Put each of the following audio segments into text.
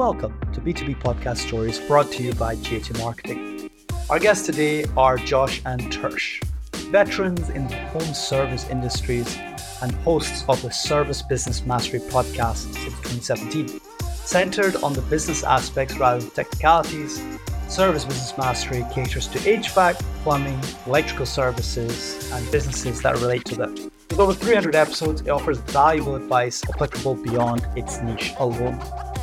Welcome to B2B Podcast Stories brought to you by GHA Marketing. Our guests today are Josh and Tersh, veterans in the home service industries and hosts of the Service Business Mastery podcast since 2017. Centered on the business aspects rather than technicalities, Service Business Mastery caters to HVAC, plumbing, electrical services, and businesses that relate to them. With over 300 episodes, it offers valuable advice applicable beyond its niche alone.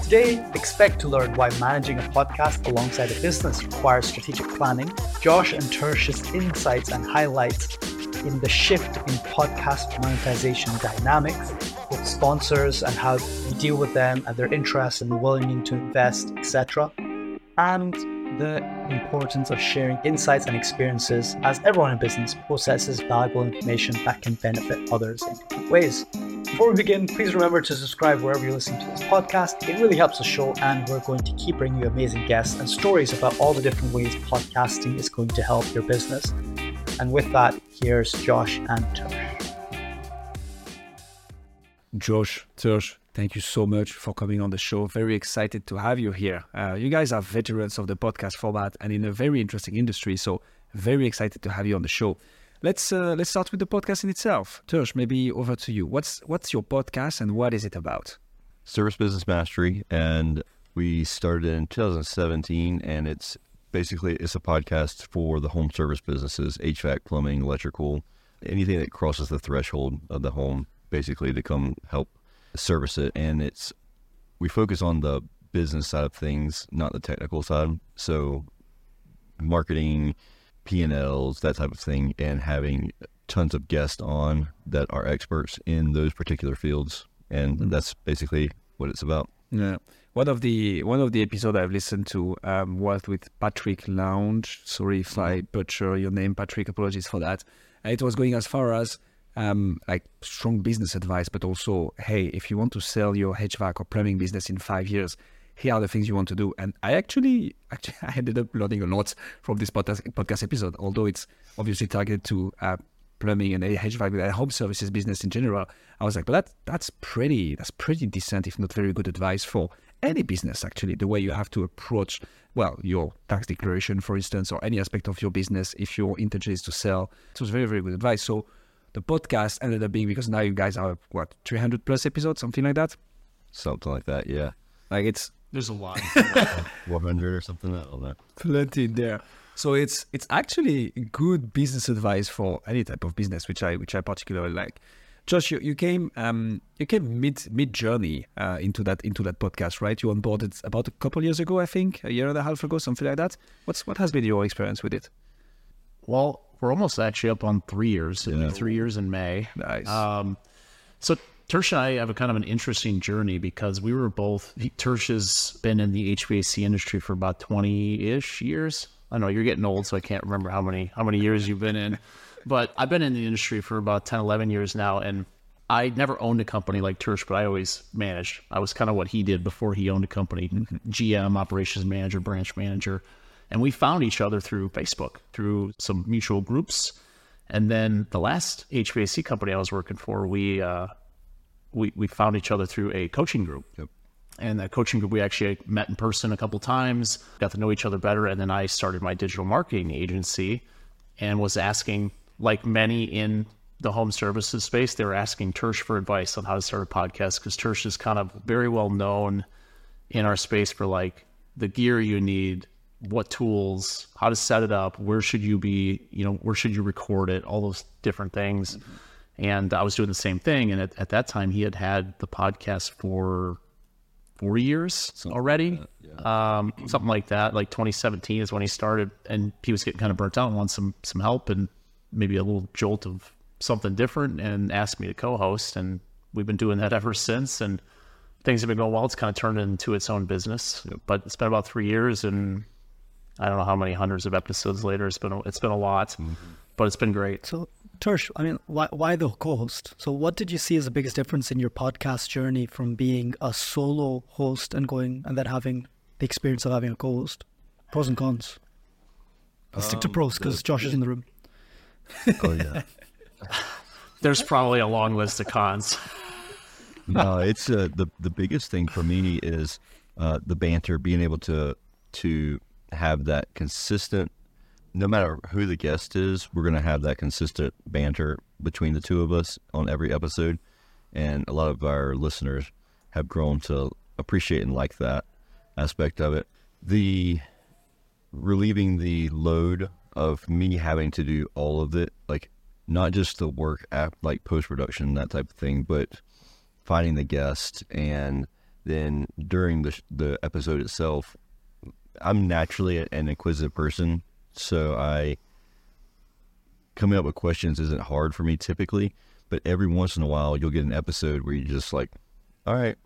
Today, expect to learn why managing a podcast alongside a business requires strategic planning, Josh and Tersh's insights and highlights in the shift in podcast monetization dynamics with sponsors and how you deal with them and their interests and willing to invest, etc. And the importance of sharing insights and experiences as everyone in business processes valuable information that can benefit others in different ways. Before we begin, please remember to subscribe wherever you listen to this podcast. It really helps the show, and we're going to keep bringing you amazing guests and stories about all the different ways podcasting is going to help your business. And with that, here's Josh and Tersh. Josh, Tersh, thank you so much for coming on the show. Very excited to have you here. Uh, you guys are veterans of the podcast format and in a very interesting industry, so very excited to have you on the show. Let's uh, let's start with the podcast in itself. Tersh, maybe over to you. What's what's your podcast and what is it about? Service Business Mastery, and we started in 2017, and it's basically it's a podcast for the home service businesses, HVAC, plumbing, electrical, anything that crosses the threshold of the home, basically to come help service it. And it's we focus on the business side of things, not the technical side. So marketing, P and Ls, that type of thing, and having tons of guests on that are experts in those particular fields. And mm-hmm. that's basically what it's about. Yeah. One of the one of the episodes I've listened to um, was with Patrick Lounge. Sorry if I butcher your name, Patrick. Apologies for that. And it was going as far as um, like strong business advice, but also, hey, if you want to sell your HVAC or plumbing business in five years, here are the things you want to do. And I actually, actually, I ended up learning a lot from this podcast, podcast episode, although it's obviously targeted to uh, plumbing and HVAC and home services business in general. I was like, but that that's pretty, that's pretty decent, if not very good advice for any business. Actually, the way you have to approach, well, your tax declaration, for instance, or any aspect of your business if your intention is to sell. It was very, very good advice. So the podcast ended up being because now you guys are what 300 plus episodes, something like that. Something like that, yeah. Like it's there's a lot, 100 or something. I don't know. Plenty in there. So it's it's actually good business advice for any type of business, which I which I particularly like. Josh, you, you came um, you came mid mid journey uh, into that into that podcast, right? You onboarded about a couple years ago, I think, a year and a half ago, something like that. What's what has been your experience with it? Well, we're almost actually up on three years. Yeah. Three years in May. Nice. Um, so Tersh and I have a kind of an interesting journey because we were both. Tersh has been in the HVAC industry for about twenty ish years. I know you're getting old, so I can't remember how many how many years you've been in. But I've been in the industry for about 10, 11 years now, and I never owned a company like Tersh, but I always managed. I was kind of what he did before he owned a company: GM, operations manager, branch manager. And we found each other through Facebook, through some mutual groups. And then the last HVAC company I was working for, we uh, we we found each other through a coaching group. Yep. And that coaching group, we actually met in person a couple times, got to know each other better. And then I started my digital marketing agency and was asking, like many in the home services space, they were asking Tersh for advice on how to start a podcast because Tersh is kind of very well known in our space for like the gear you need, what tools, how to set it up, where should you be, you know, where should you record it, all those different things. Mm-hmm. And I was doing the same thing. And at, at, that time, he had had the podcast for four years something already, like yeah. um, something like that. Like 2017 is when he started, and he was getting kind of burnt out and wanted some some help and maybe a little jolt of something different, and asked me to co-host. And we've been doing that ever since. And things have been going well. It's kind of turned into its own business, yep. but it's been about three years, and I don't know how many hundreds of episodes later. It's been a, it's been a lot, mm-hmm. but it's been great. So Tersh, I mean, why why the co-host? So what did you see as the biggest difference in your podcast journey from being a solo host and going and then having the experience of having a co-host? Pros and cons. Um, stick to um, pros because Josh is in the room. oh yeah. There's probably a long list of cons. no, it's uh, the the biggest thing for me is uh, the banter, being able to to have that consistent. No matter who the guest is, we're going to have that consistent banter between the two of us on every episode, and a lot of our listeners have grown to appreciate and like that aspect of it. The relieving the load of me having to do all of it, like not just the work app, like post production, that type of thing, but finding the guest and then during the the episode itself, I'm naturally an inquisitive person, so I coming up with questions isn't hard for me typically. But every once in a while, you'll get an episode where you're just like, "All right,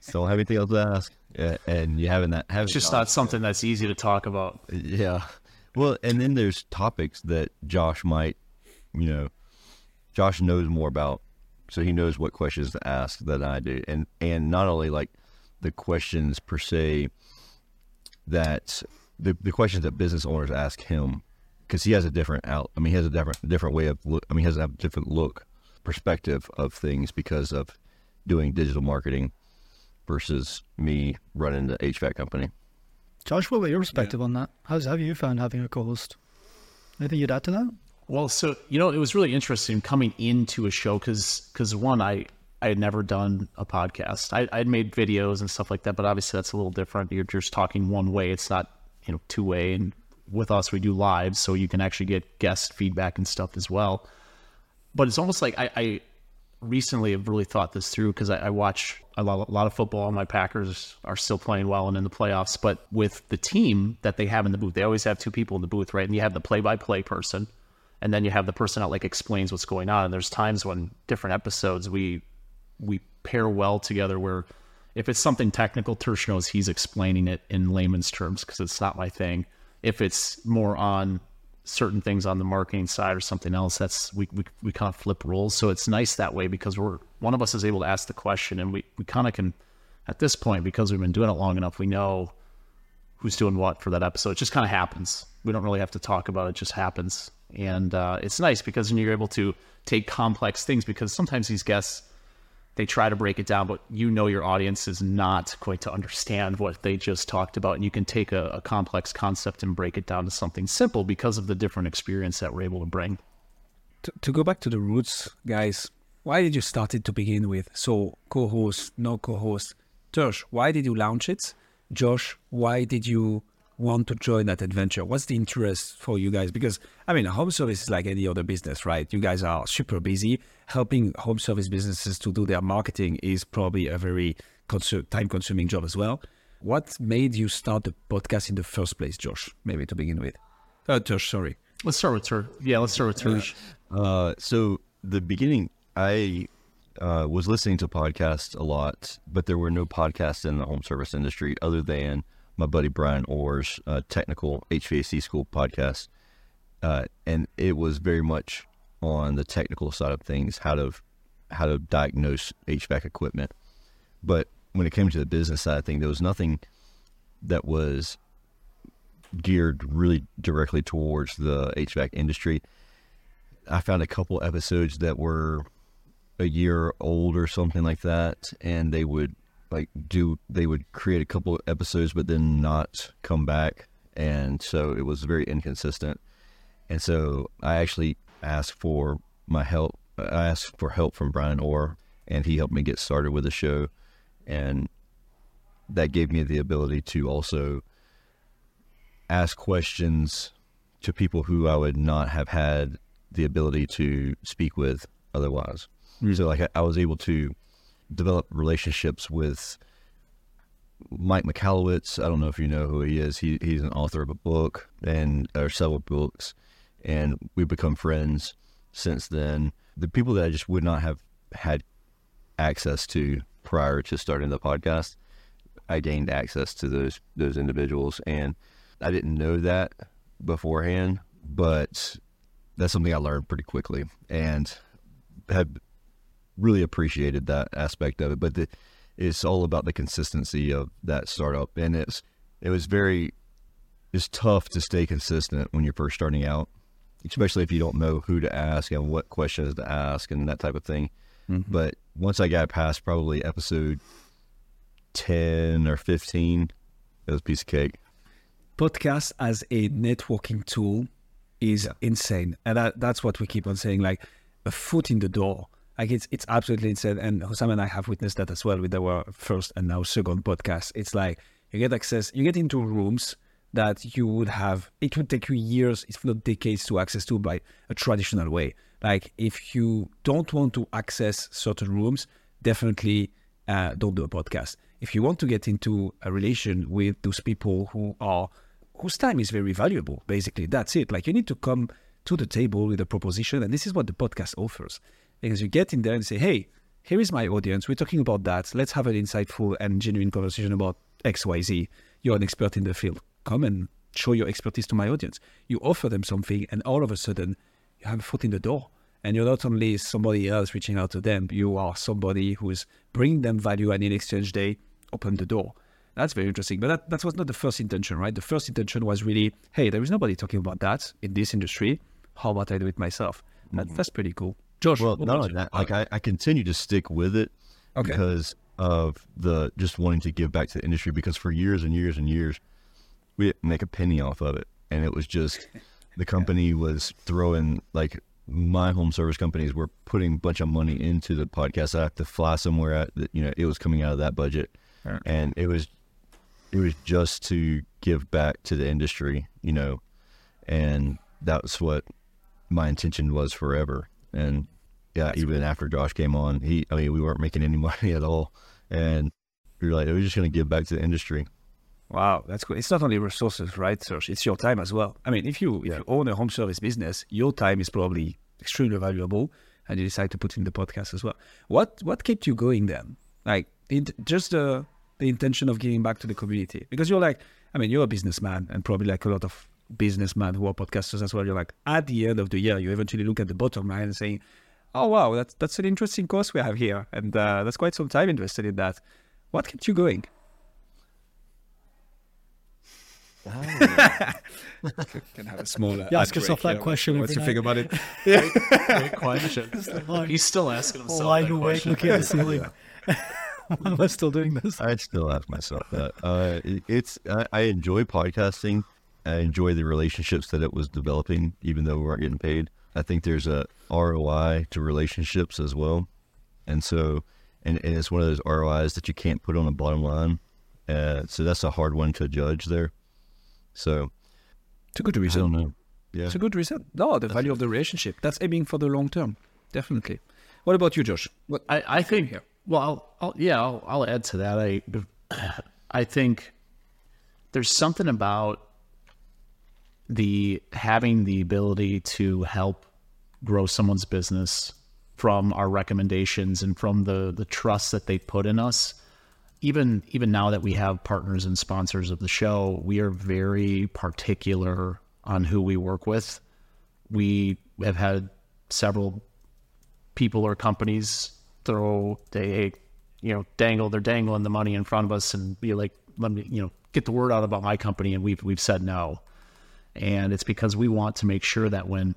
still don't have anything else to ask," yeah, and you haven't that. Having It's just not something that's easy to talk about. yeah. Well, and then there's topics that Josh might, you know, Josh knows more about, so he knows what questions to ask than I do, and and not only like the questions per se that the the questions that business owners ask him because he has a different out. I mean, he has a different different way of look. I mean, he has a different look perspective of things because of doing digital marketing versus me running the HVAC company. Josh, what about your perspective on that? How's have you found having a co-host? Anything you'd add to that? Well, so you know, it was really interesting coming into a show because because one, I I had never done a podcast. I I'd made videos and stuff like that, but obviously that's a little different. You're just talking one way. It's not you know two way. And with us, we do live, so you can actually get guest feedback and stuff as well. But it's almost like I, I recently have really thought this through because I, I watch a lot, a lot of football. My Packers are still playing well and in the playoffs. But with the team that they have in the booth, they always have two people in the booth, right? And you have the play-by-play person, and then you have the person that like explains what's going on. And there's times when different episodes we we pair well together where if it's something technical, Tersh knows he's explaining it in layman's terms because it's not my thing. If it's more on certain things on the marketing side or something else, that's we, we, we kind of flip roles. So it's nice that way because we're one of us is able to ask the question and we, we kind of can at this point, because we've been doing it long enough, we know who's doing what for that episode. It just kind of happens. We don't really have to talk about it; it just happens. And uh, it's nice because then you're able to take complex things because sometimes these guests they try to break it down, but you know your audience is not going to understand what they just talked about. And you can take a, a complex concept and break it down to something simple because of the different experience that we're able to bring. to, to go back to the roots, guys, why did you start it to begin with? So, co host, no co host. Josh, why did you launch it? Josh, why did you want to join that adventure? What's the interest for you guys? Because, I mean, home service is like any other business, right? You guys are super busy. Helping home service businesses to do their marketing is probably a very consu- time consuming job as well. What made you start the podcast in the first place, Josh? Maybe to begin with. Uh, Josh, sorry. Let's start with Ter. Yeah, let's start with Tersh. Uh, so the beginning, I uh, was listening to podcasts a lot, but there were no podcasts in the home service industry other than my buddy Bryan Orr's uh, technical HVAC school podcast, uh, and it was very much on the technical side of things, how to how to diagnose HVAC equipment. But when it came to the business side of things, there was nothing that was geared really directly towards the HVAC industry. I found a couple episodes that were a year old or something like that, and they would like do they would create a couple episodes but then not come back, and so it was very inconsistent. And so I actually asked for my help. I asked for help from Bryan Orr, and he helped me get started with the show, and that gave me the ability to also ask questions to people who I would not have had the ability to speak with otherwise. Hmm. So, like, I, I was able to develop relationships with Mike Michalowicz. I don't know if you know who he is. He he's an author of a book and or several books, and we've become friends since then. The people that I just would not have had access to prior to starting the podcast, I gained access to those those individuals, and I didn't know that beforehand, but that's something I learned pretty quickly, and have really appreciated that aspect of it. But the, it's all about the consistency of that startup, and it's it was very it's tough to stay consistent when you're first starting out, especially if you don't know who to ask and what questions to ask and that type of thing. Mm-hmm. But once I got past probably episode 10 or 15. It was a piece of cake. podcast as a networking tool is insane, and that, that's what we keep on saying. Like a foot in the door, like it's it's absolutely insane. And Hosam and I have witnessed that as well with our first and now second podcast. It's like you get access, you get into rooms that you would have. It would take you years, if not decades, to access to by a traditional way. Like if you don't want to access certain rooms, definitely uh, don't do a podcast. If you want to get into a relation with those people who are whose time is very valuable, basically, that's it. Like you need to come to the table with a proposition, and this is what the podcast offers. Because you get in there and say, "Hey, here is my audience. We're talking about that. Let's have an insightful and genuine conversation about X, Y, Z. You're an expert in the field. Come and show your expertise to my audience." You offer them something, and all of a sudden, you have a foot in the door and you're not only somebody else reaching out to them, you are somebody who's bringing them value, and in exchange, they open the door. That's very interesting. But that, that was not the first intention, right? The first intention was really, hey, there is nobody talking about that in this industry. How about I do it myself? That, mm-hmm. that's pretty cool. Josh, Well, not only that, like I, I continue to stick with it Okay. because of the just wanting to give back to the industry. Because for years and years and years, we didn't make a penny off of it, and it was just the company was throwing like my home service companies were putting a bunch of money into the podcast. I have to fly somewhere at that you know it was coming out of that budget, Right. and it was it was just to give back to the industry, you know, and that's what my intention was forever. And yeah, even after Josh came on, he, I mean, we weren't making any money at all. And we were like, we're just going to give back to the industry. Wow, that's cool. It's not only resources, right, Tersh? It's your time as well. I mean, if you if you own a home service business, your time is probably extremely valuable, and you decide to put in the podcast as well. What what kept you going then? Like it, just the the intention of giving back to the community, because you're like, I mean, you're a businessman, and probably like a lot of businessmen who are podcasters as well. You're like, at the end of the year, you eventually look at the bottom line and saying, "Oh wow, that's that's an interesting course we have here, and uh, that's quite some time invested in that." What kept you going? Can have a small. Uh, You ask yourself that here. question What's every your night. think about it? Great question. He's still asking himself lying that awake, question. looking at the ceiling. Why am I still doing this? I'd still ask myself that. Uh, it- it's, I, I enjoy podcasting. I enjoy the relationships that it was developing, even though we weren't getting paid. I think there's a ROI to relationships as well. And so, and, and it's one of those ROIs that you can't put on a bottom line. Uh, so that's a hard one to judge there. So It's a good I reason. don't know. Yeah. It's a good reason. No, the value of the relationship. That's aiming for the long term. Definitely. What about you, Josh? What? I, I think. Here? Well, I'll, I'll, yeah, I'll, I'll add to that. I, I think there's something about the having the ability to help grow someone's business from our recommendations and from the the trust that they put in us. Even even now that we have partners and sponsors of the show, we are very particular on who we work with. We have had several people or companies throw they you know dangle they're dangling the money in front of us and be like let me you know get the word out about my company and we've we've said no and it's because we want to make sure that when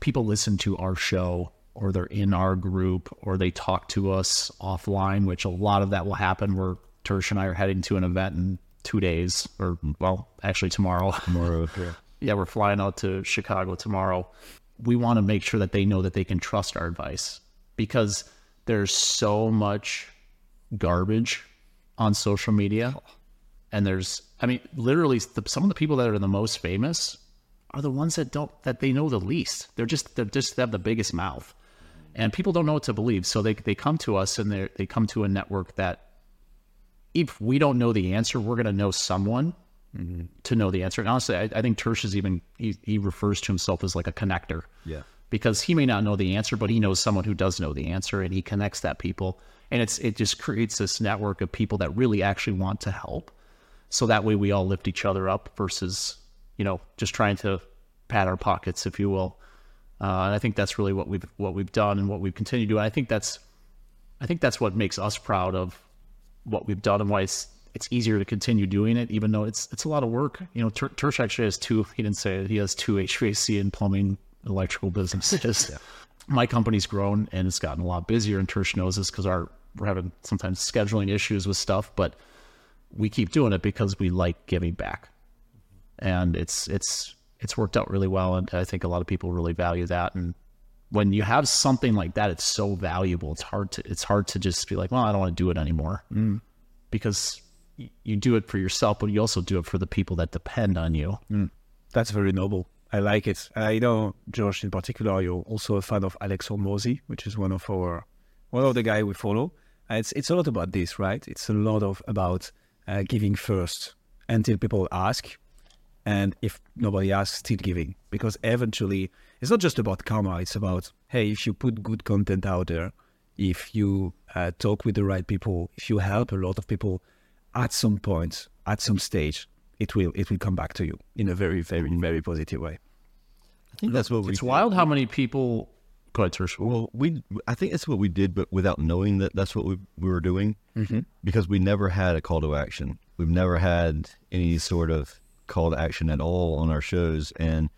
people listen to our show or they're in our group or they talk to us offline which a lot of that will happen where Tersh and I are heading to an event in two days or well actually tomorrow Tomorrow. Yeah. yeah, we're flying out to Chicago tomorrow. We want to make sure that they know that they can trust our advice because there's so much garbage on social media. And there's, I mean, literally, the, some of the people that are the most famous are the ones that don't, that they know the least. They're just, they're just, they have the biggest mouth. And people don't know what to believe. So they, they come to us and they they come to a network that if we don't know the answer, we're going to know someone to know the answer. And honestly, I, I think Tersh is even he, he refers to himself as like a connector. Yeah. Because he may not know the answer, but he knows someone who does know the answer, and he connects that people, and it's it just creates this network of people that really actually want to help. So that way, we all lift each other up versus you know just trying to pat our pockets, if you will. Uh, and I think that's really what we've what we've done and what we've continued to do. And I think that's I think that's what makes us proud of what we've done and why it's it's easier to continue doing it, even though it's it's a lot of work. You know, Ter- Tersh actually has two. He didn't say it. He has two HVAC and plumbing electrical businesses. My company's grown and it's gotten a lot busier, and Tersh knows this because our we're having sometimes scheduling issues with stuff, but we keep doing it because we like giving back, and it's it's it's worked out really well, and I think a lot of people really value that. And when you have something like that, it's so valuable. It's hard to it's hard to just be like, well, I don't want to do it anymore, mm. because you do it for yourself, but you also do it for the people that depend on you. Mm. That's very noble. I like it. I know, Josh, in particular, you're also a fan of Alex Hormozi, which is one of our one of the guy we follow. Uh, it's it's a lot about this, right? It's a lot of about uh, giving first until people ask, and if nobody asks, still giving. Because eventually, it's not just about karma. It's about hey, if you put good content out there, if you uh, talk with the right people, if you help a lot of people, at some point, at some stage, it will it will come back to you in a very very very positive way. I think that's what we. It's wild how many people. Ahead, Well, we I think that's what we did, but without knowing that that's what we, we were doing, mm-hmm. because we never had a call to action. We've never had any sort of call to action at all on our shows, and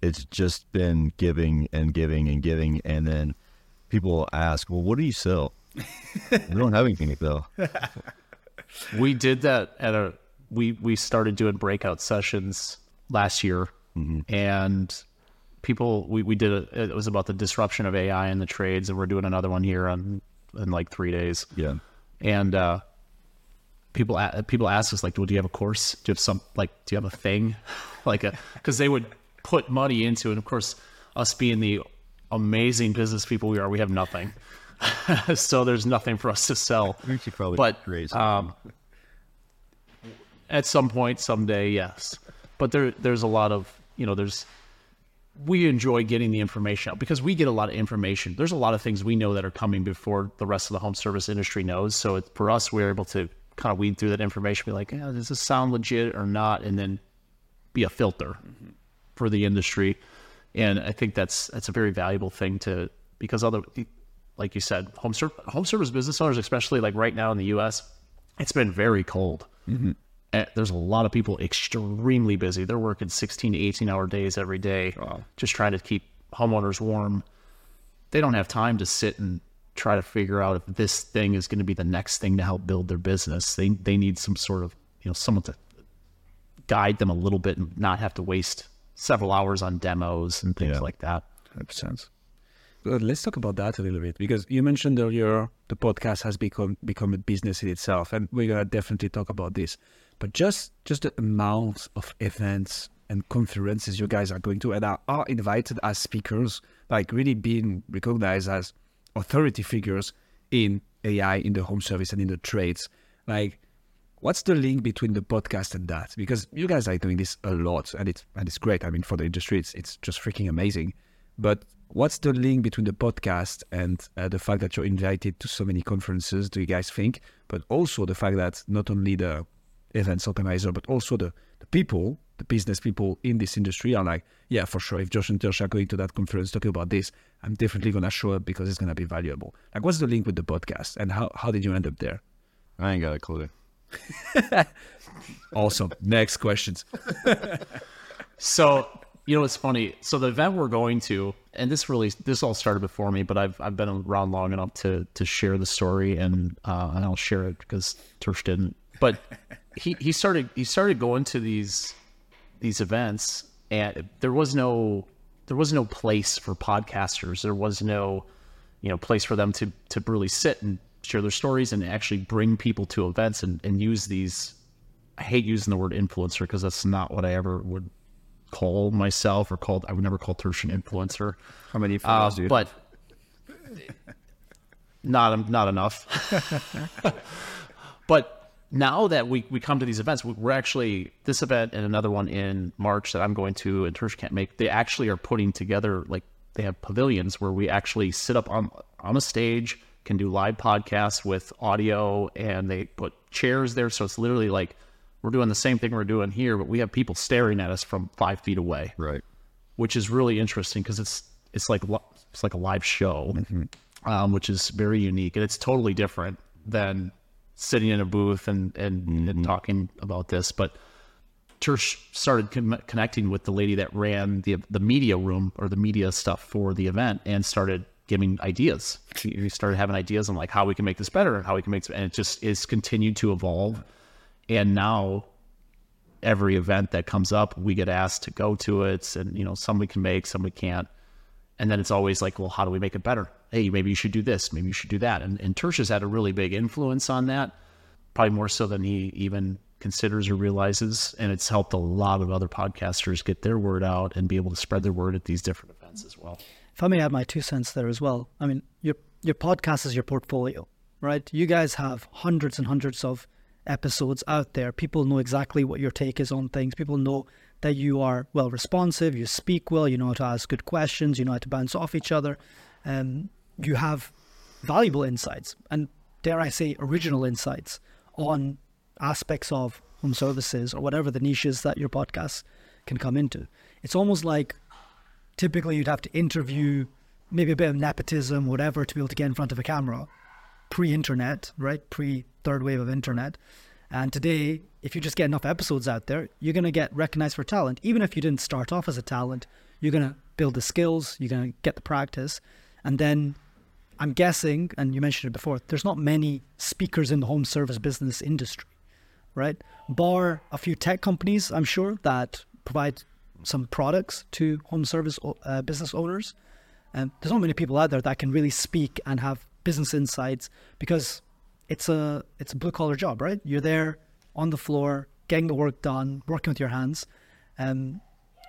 it's just been giving and giving and giving, and then people ask, "Well, what do you sell?" we don't have anything to sell. we did that at a we we started doing breakout sessions last year, mm-hmm. and people we, we did a, it was about the disruption of AI in the trades, and we're doing another one here on in like three days. Yeah, and uh, people people ask us like, well, do you have a course? Do you have some like do you have a thing like a because they would put money into it. And of course, us being the amazing business people we are, we have nothing. so there's nothing for us to sell. We should probably but um, at some point, someday, yes. But there, there's a lot of, you know, there's, we enjoy getting the information out because we get a lot of information. There's a lot of things we know that are coming before the rest of the home service industry knows. So it, for us, we're able to kind of weed through that information, be like, yeah, does this sound legit or not? And then be a filter mm-hmm. for the industry. And I think that's, that's a very valuable thing to, because other, like you said, home, ser- home service business owners, especially like right now in the U.S., it's been very cold. Mm-hmm. Eh, there's a lot of people extremely busy. They're working 16 to 18 hour days every day, wow. just trying to keep homeowners warm. They don't have time to sit and try to figure out if this thing is going to be the next thing to help build their business. They they need some sort of you know someone to guide them a little bit and not have to waste several hours on demos and things yeah. like that. Hundred percent. Let's talk about that a little bit because you mentioned earlier the podcast has become become a business in itself, and we're gonna definitely talk about this. But just just the amount of events and conferences you guys are going to and are, are invited as speakers, like really being recognized as authority figures in AI, in the home service and in the trades. Like, what's the link between the podcast and that? Because you guys are doing this a lot and it's and it's great. I mean, for the industry, it's it's just freaking amazing. But what's the link between the podcast and uh, the fact that you're invited to so many conferences? Do you guys think? But also the fact that not only the events organizer, but also the, the people, the business people in this industry are like, yeah, for sure. If Josh and Tersh are going to that conference talking about this, I'm definitely going to show up because it's going to be valuable. Like, what's the link with the podcast and how, how did you end up there? I ain't got a clue. awesome. Next questions. so, you know, it's funny. So the event we're going to, and this really, this all started before me, but I've, I've been around long enough to, to share the story and, uh, and I'll share it because Tersh didn't. But he he started he started going to these these events and there was no there was no place for podcasters. There was no you know place for them to to really sit and share their stories and actually bring people to events and, and use these i hate using the word influencer because that's not what i ever would call myself or called i would never call Tersh an influencer. How many uh, do you but not not enough. But now that we, we come to these events, we're actually this event and another one in March that I'm going to and Tersh can't make. They actually are putting together like they have pavilions where we actually sit up on on a stage, can do live podcasts with audio, and they put chairs there. So it's literally like we're doing the same thing we're doing here, but we have people staring at us from five feet away. Right. Which is really interesting because it's it's like it's like a live show, mm-hmm. um, which is very unique and it's totally different than sitting in a booth and and, mm-hmm. and talking about this, but Tersh started con- connecting with the lady that ran the the media room or the media stuff for the event, and started giving ideas. We started having ideas on like how we can make this better and how we can make this, and it just is continued to evolve. And now every event that comes up, we get asked to go to it, and you know, some we can make, some we can't. And then it's always like, well, how do we make it better? Hey, maybe you should do this, maybe you should do that. And, and Tersh has had a really big influence on that, probably more so than he even considers or realizes. And it's helped a lot of other podcasters get their word out and be able to spread their word at these different events as well. If I may add my two cents there as well. I mean, your your podcast is your portfolio, right? You guys have hundreds and hundreds of episodes out there. People know exactly what your take is on things. People know that you are well responsive, you speak well, you know how to ask good questions, you know how to bounce off each other. Um, you have valuable insights and dare I say original insights on aspects of home services or whatever the niches that your podcast can come into. It's almost like typically you'd have to interview maybe a bit of nepotism, whatever, to be able to get in front of a camera pre-internet, right? Pre third wave of internet. And today, if you just get enough episodes out there, you're going to get recognized for talent. Even if you didn't start off as a talent, you're going to build the skills, you're going to get the practice. And then I'm guessing, and you mentioned it before, there's not many speakers in the home service business industry, right? Bar a few tech companies, I'm sure, that provide some products to home service uh, business owners. And there's not many people out there that can really speak and have business insights because it's a it's a blue collar job, right? You're there on the floor, getting the work done, working with your hands. and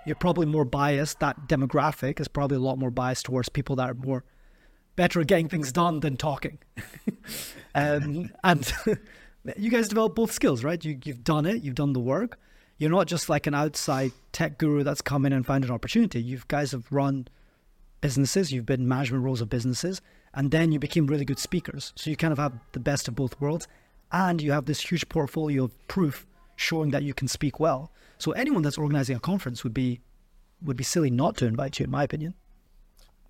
you're probably more biased. That demographic is probably a lot more biased towards people that are more better at getting things done than talking. um, and you guys develop both skills, right? You, you've done it, you've done the work. You're not just like an outside tech guru that's come in and found an opportunity. You guys have run businesses, you've been management roles of businesses, and then you became really good speakers. So you kind of have the best of both worlds, and you have this huge portfolio of proof showing that you can speak well. So anyone that's organizing a conference would be would be silly not to invite you, in my opinion.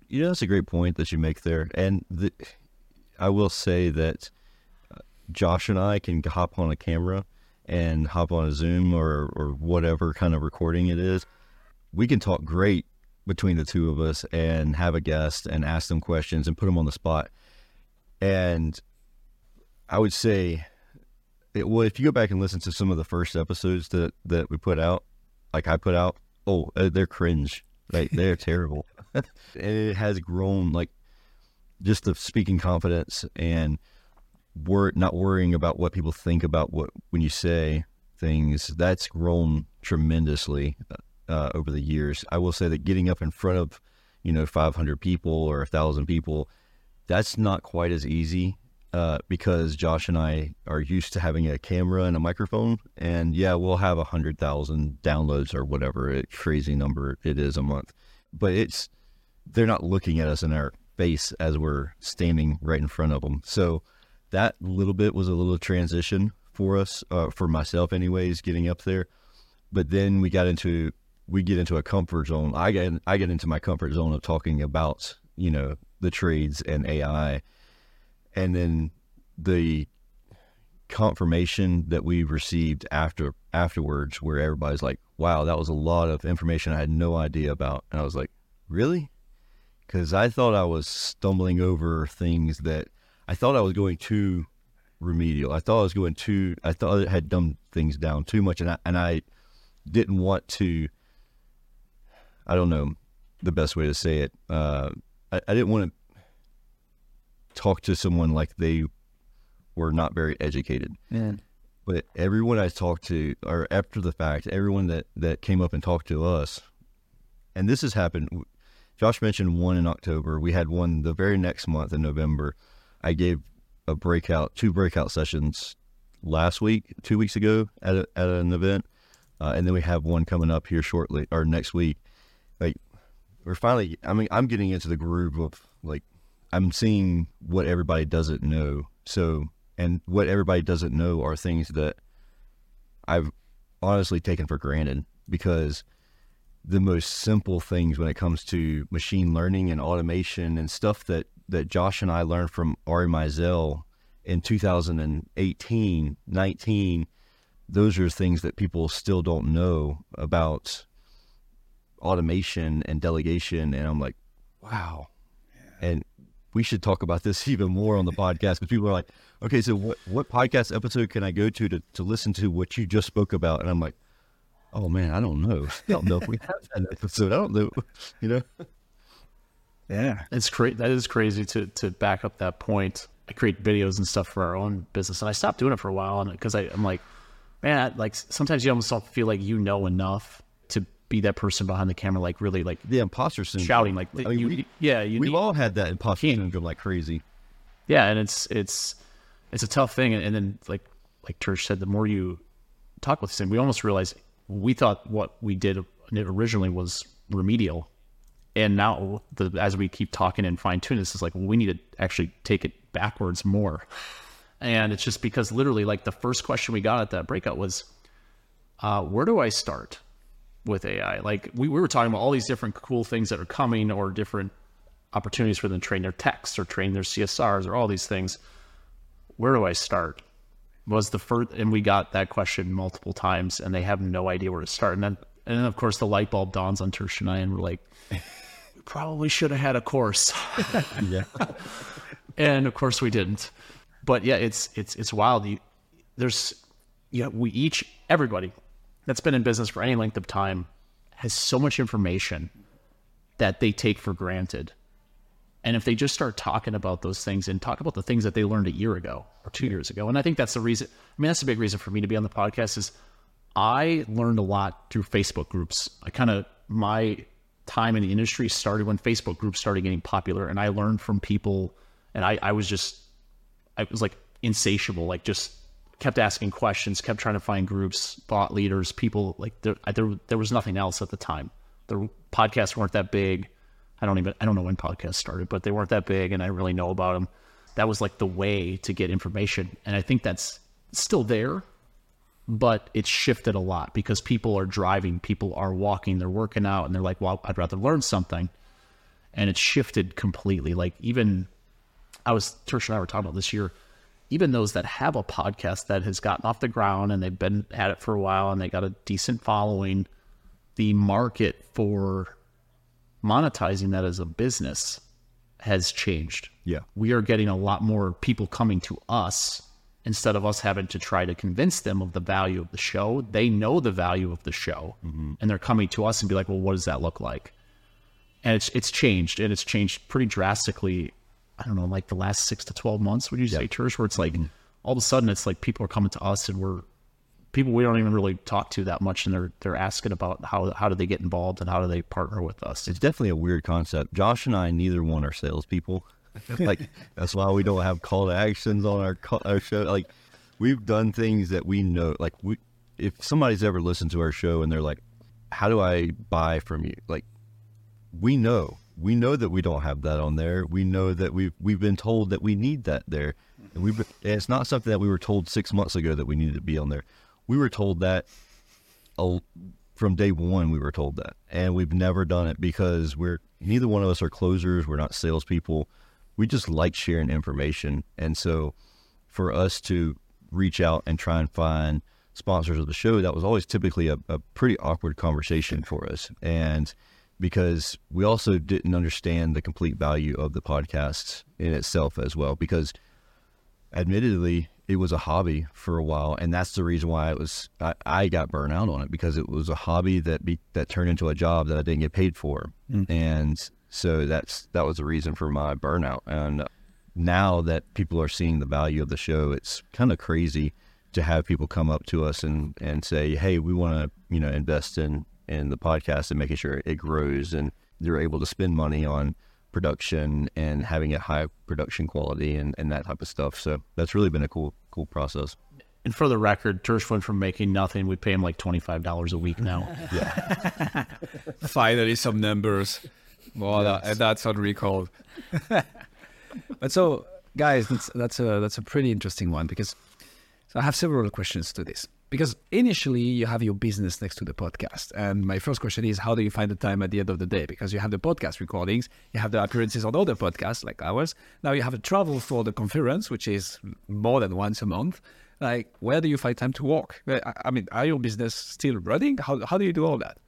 You know, that's a great point that you make there, and the, I will say that uh, Josh and I can hop on a camera and hop on a Zoom or or whatever kind of recording it is. We can talk great between the two of us and have a guest and ask them questions and put them on the spot. And I would say, it, well, if you go back and listen to some of the first episodes that, that we put out, like I put out, oh, uh, they're cringe. Like they're terrible. it has grown like just the speaking confidence and wor- not worrying about what people think about what when you say things. That's grown tremendously uh, over the years. I will say that getting up in front of, you know, 500 people or a 1,000 people, that's not quite as easy uh, because Josh and I are used to having a camera and a microphone. And yeah, we'll have 100,000 downloads or whatever it, crazy number it is a month. But it's, they're not looking at us in our face as we're standing right in front of them. So that little bit was a little transition for us, uh, for myself, anyways, getting up there. But then we got into we get into a comfort zone. I get I get into my comfort zone of talking about you know the trades and AI, and then the confirmation that we received after afterwards, where everybody's like, "Wow, that was a lot of information I had no idea about," and I was like, "Really?" Because I thought I was stumbling over things that I thought I was going too remedial. I thought I was going too. I thought I had dumbed things down too much, and I and I didn't want to I don't know the best way to say it. Uh, I, I didn't want to talk to someone like they were not very educated. Yeah. But everyone I talked to, or after the fact, everyone that, that came up and talked to us, and this has happened. Josh mentioned one in October. We had one the very next month in November. I gave a breakout, two breakout sessions last week, two weeks ago at, a, at an event. Uh, and then we have one coming up here shortly or next week like we're finally I mean I'm getting into the groove of like I'm seeing what everybody doesn't know. So and what everybody doesn't know are things that I've honestly taken for granted because the most simple things when it comes to machine learning and automation and stuff that, that Josh and I learned from Ari Meisel in 2018, 19, those are things that people still don't know about automation and delegation and i'm like wow yeah. and we should talk about this even more on the podcast because people are like, okay, so what what podcast episode can I go to to to listen to what you just spoke about? And I'm like, oh man, I don't know. I don't know if we have that episode. I don't know, you know. Yeah. It's crazy. That is crazy to to back up that point. I create videos and stuff for our own business, and I stopped doing it for a while, and because I'm like, man, I, like sometimes you almost feel like you know enough to be that person behind the camera, like really like The imposter syndrome. shouting, like I mean, you, we, yeah, you we've all had that imposter syndrome like crazy. yeah, and it's it's it's a tough thing, and, and then like like Tersh said, the more you talk with him, we almost realize we thought what we did originally was remedial, and now the, as we keep talking and fine tune this, is like well, we need to actually take it backwards more, and it's just because literally like the first question we got at that breakout was, uh, where do I start? With AI. Like we, we were talking about all these different cool things that are coming or different opportunities for them to train their texts or train their CSRs or all these things. Where do I start? Was the first, and we got that question multiple times and they have no idea where to start. And then, and then of course the light bulb dawns on Tersh and I and we're like, we probably should have had a course. Yeah. and of course we didn't. But yeah, it's, it's, it's wild. You, there's, yeah, we each, everybody that's been in business for any length of time has so much information that they take for granted. And if they just start talking about those things and talk about the things that they learned a year ago or two years ago, and I think that's the reason, I mean, that's a big reason for me to be on the podcast is I learned a lot through Facebook groups. I kind of, my time in the industry started when Facebook groups started getting popular and I learned from people and I, I was just, I was like insatiable, like just kept asking questions, kept trying to find groups, thought leaders, people like there, there, there was nothing else at the time. The podcasts weren't that big. I don't even, I don't know when podcasts started, but they weren't that big and I really know about them. That was like the way to get information. And I think that's still there, but it's shifted a lot because people are driving, people are walking, they're working out, and they're like, well, I'd rather learn something. And it's shifted completely. Like even I was, Tersh and I were talking about this year, even those that have a podcast that has gotten off the ground and they've been at it for a while and they got a decent following, the market for monetizing that as a business has changed. Yeah. We are getting a lot more people coming to us instead of us having to try to convince them of the value of the show. They know the value of the show mm-hmm. and they're coming to us and be like, well, what does that look like? And it's it's changed and it's changed pretty drastically. I don't know, like the last six to twelve months, would you say, Tersh, where it's like all of a sudden it's like people are coming to us and we're people we don't even really talk to that much and they're they're asking about how how do they get involved and how do they partner with us. It's definitely a weird concept. Josh and I, neither one are salespeople. like that's why we don't have call to actions on our our show. Like we've done things that we know. Like we, if somebody's ever listened to our show and they're like, "How do I buy from you?" Like we know, we know that we don't have that on there. We know that we've we've been told that we need that there, and we. it's not something that we were told six months ago that we needed to be on there. We were told that from day one we were told that and we've never done it because we're neither one of us are closers we're not salespeople we just like sharing information and so for us to reach out and try and find sponsors of the show that was always typically a, a pretty awkward conversation for us and because we also didn't understand the complete value of the podcast in itself as well because admittedly it was a hobby for a while and that's the reason why it was I, I got burnt out on it because it was a hobby that be, that turned into a job that I didn't get paid for. Mm. And so that's that was the reason for my burnout. And now that people are seeing the value of the show it's kind of crazy to have people come up to us and and say hey we want to you know invest in in the podcast and making sure it grows and they're able to spend money on production and having a high production quality and, and that type of stuff. So that's really been a cool cool process. And for the record, Tersh went from making nothing. We pay him like twenty five dollars a week now. Yeah. Finally, some numbers. Well, that, that's on record. but so, guys, that's that's a that's a pretty interesting one because so I have several questions to this. Because initially you have your business next to the podcast, and my first question is, how do you find the time at the end of the day? Because you have the podcast recordings, you have the appearances on other podcasts like ours. Now you have to travel for the conference, which is more than once a month. Like, where do you find time to walk? I I mean, are your business still running? How how do you do all that?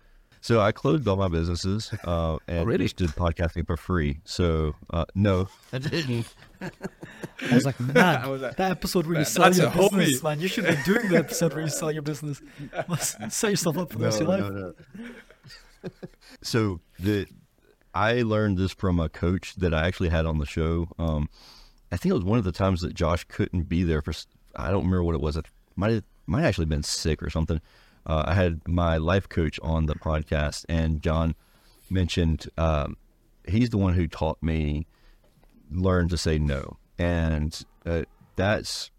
So I closed all my businesses uh, and really? just did podcasting for free. So uh, no, I didn't. I was like, man, was like, that episode where you sell your a hobby. business, man. You should be doing the episode where you sell your business. Must set yourself up for the rest of your life. no. so the I learned this from a coach that I actually had on the show. Um, I think it was one of the times that Josh couldn't be there for. I don't remember what it was. It might have, might have actually been sick or something. Uh, I had my life coach on the podcast, and John mentioned um, he's the one who taught me learn to say no, and uh, that's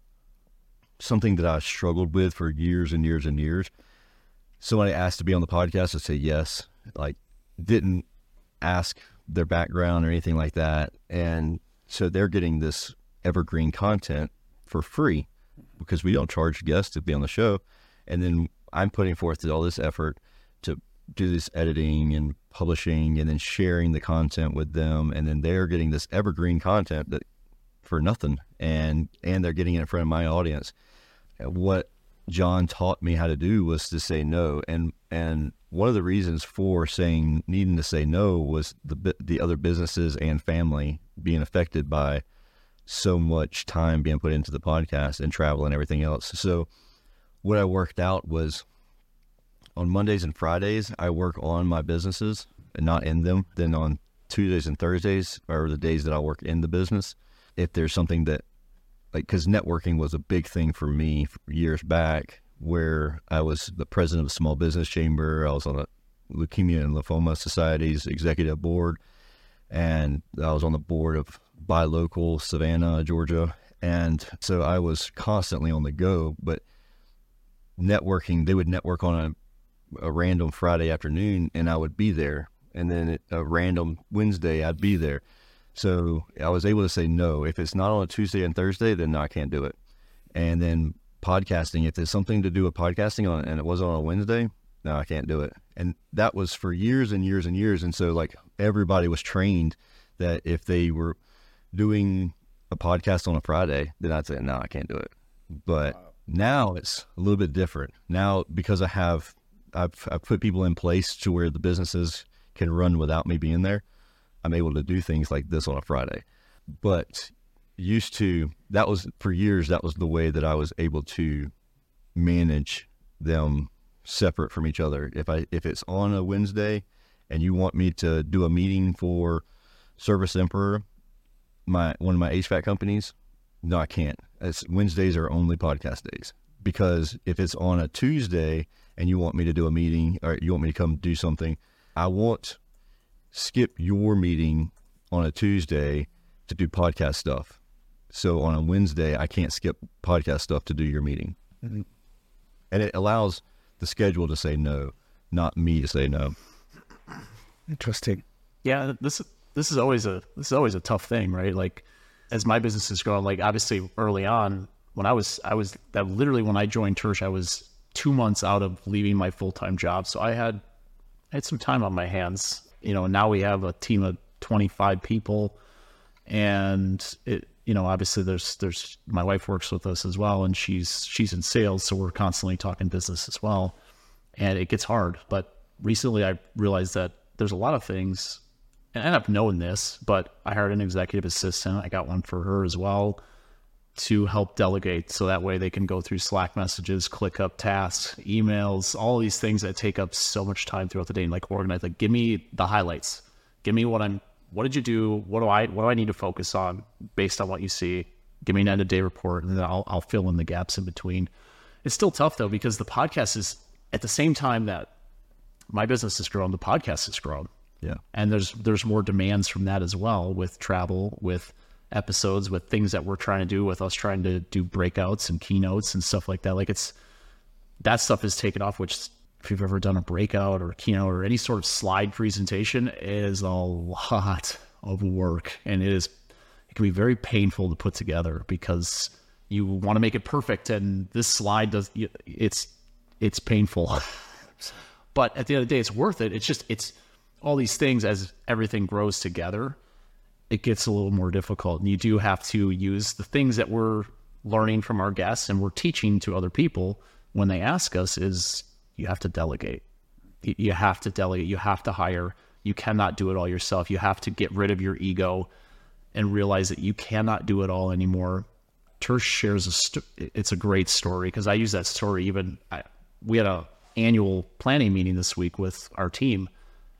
something that I struggled with for years and years and years somebody asked to be on the podcast, I say yes. Like, didn't ask their background or anything like that. And so they're getting this evergreen content for free because we don't charge guests to be on the show. And then I'm putting forth all this effort to do this editing and publishing and then sharing the content with them. And then they're getting this evergreen content that for nothing. And, and they're getting it in front of my audience. What John taught me how to do was to say no, and and one of the reasons for saying needing to say no was the the other businesses and family being affected by so much time being put into the podcast and travel and everything else. So what I worked out was on Mondays and Fridays I work on my businesses and not in them. Then on Tuesdays and Thursdays are the days that I work in the business. If there's something that like because networking was a big thing for me years back where i was the president of the small business chamber i was on the leukemia and lymphoma society's executive board and i was on the board of buy local savannah georgia and so i was constantly on the go but networking they would network on a, a random friday afternoon and i would be there and then a random wednesday i'd be there so I was able to say no. If it's not on a Tuesday and Thursday, then no, I can't do it. And then podcasting, if there's something to do with podcasting on and it wasn't on a Wednesday, no, I can't do it. And that was for years and years and years. And so like everybody was trained that if they were doing a podcast on a Friday, then I'd say, no, I can't do it. But now it's a little bit different. Now because I have I've, I've put people in place to where the businesses can run without me being there. I'm able to do things like this on a Friday. But used to that was for years that was the way that I was able to manage them separate from each other. If I if it's on a Wednesday and you want me to do a meeting for Service Emperor, my one of my HVAC companies, no, I can't. It's Wednesdays are only podcast days because if it's on a Tuesday and you want me to do a meeting or you want me to come do something, I won't skip your meeting on a Tuesday to do podcast stuff. So on a Wednesday, I can't skip podcast stuff to do your meeting. Mm-hmm. And it allows the schedule to say no, not me to say no. Interesting. yeah this this is always a this is always a tough thing right like as my business has grown like obviously early on when i was i was that literally when i joined Tersh, i was two months out of leaving my full-time job. So i had I had some time on my hands you know now we have a team of 25 people. And it you know obviously there's there's my wife works with us as well and she's she's in sales so we're constantly talking business as well. And it gets hard but recently i realized that there's a lot of things and I ended up knowing this, but I hired an executive assistant. I got one for her as well to help delegate so that way they can go through Slack messages, ClickUp tasks, emails, all these things that take up so much time throughout the day and like organize like give me the highlights. Give me what I'm what did you do? What do I what do I need to focus on based on what you see? Give me an end of day report and then I'll I'll fill in the gaps in between. It's still tough though because the podcast is at the same time that my business has grown, the podcast has grown Yeah. and there's there's more demands from that as well with travel with episodes with things that we're trying to do with us trying to do breakouts and keynotes and stuff like that. Like it's that stuff is taken off which if you've ever done a breakout or a keynote or any sort of slide presentation is a lot of work. And it is it can be very painful to put together because you want to make it perfect and this slide does it's it's painful. But at the end of the day it's worth it. It's just it's all these things as everything grows together it gets a little more difficult and you do have to use the things that we're learning from our guests and we're teaching to other people when they ask us is you have to delegate you have to delegate, you have to hire. You cannot do it all yourself. You have to get rid of your ego and realize that you cannot do it all anymore. Tersh shares a st- it's a great story because I use that story even I, we had a annual planning meeting this week with our team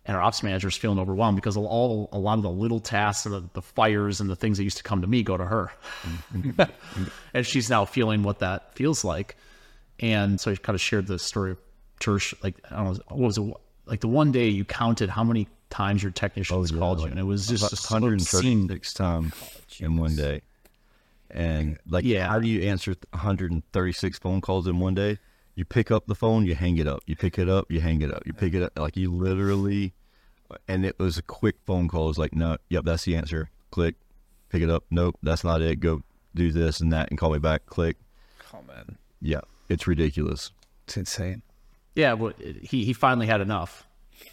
and our ops manager is feeling overwhelmed because all a lot of the little tasks and the, the fires and the things that used to come to me go to her and she's now feeling what that feels like and so I kind of shared the story of Tersh like I don't know what was it like the one day you counted how many times your technicians oh, called you and it was just About obscene 136 times in one day. And like, Yeah. how do you answer 136 phone calls in one day? You pick up the phone, you hang it up. You pick it up, you hang it up. You pick it up, like you literally. And it was a quick phone call. It was like, no, yep, that's the answer. Click, pick it up. Nope, that's not it. Go do this and that, and call me back. Click. Oh man, Yeah, it's ridiculous. it's insane. Yeah, well, he he finally had enough,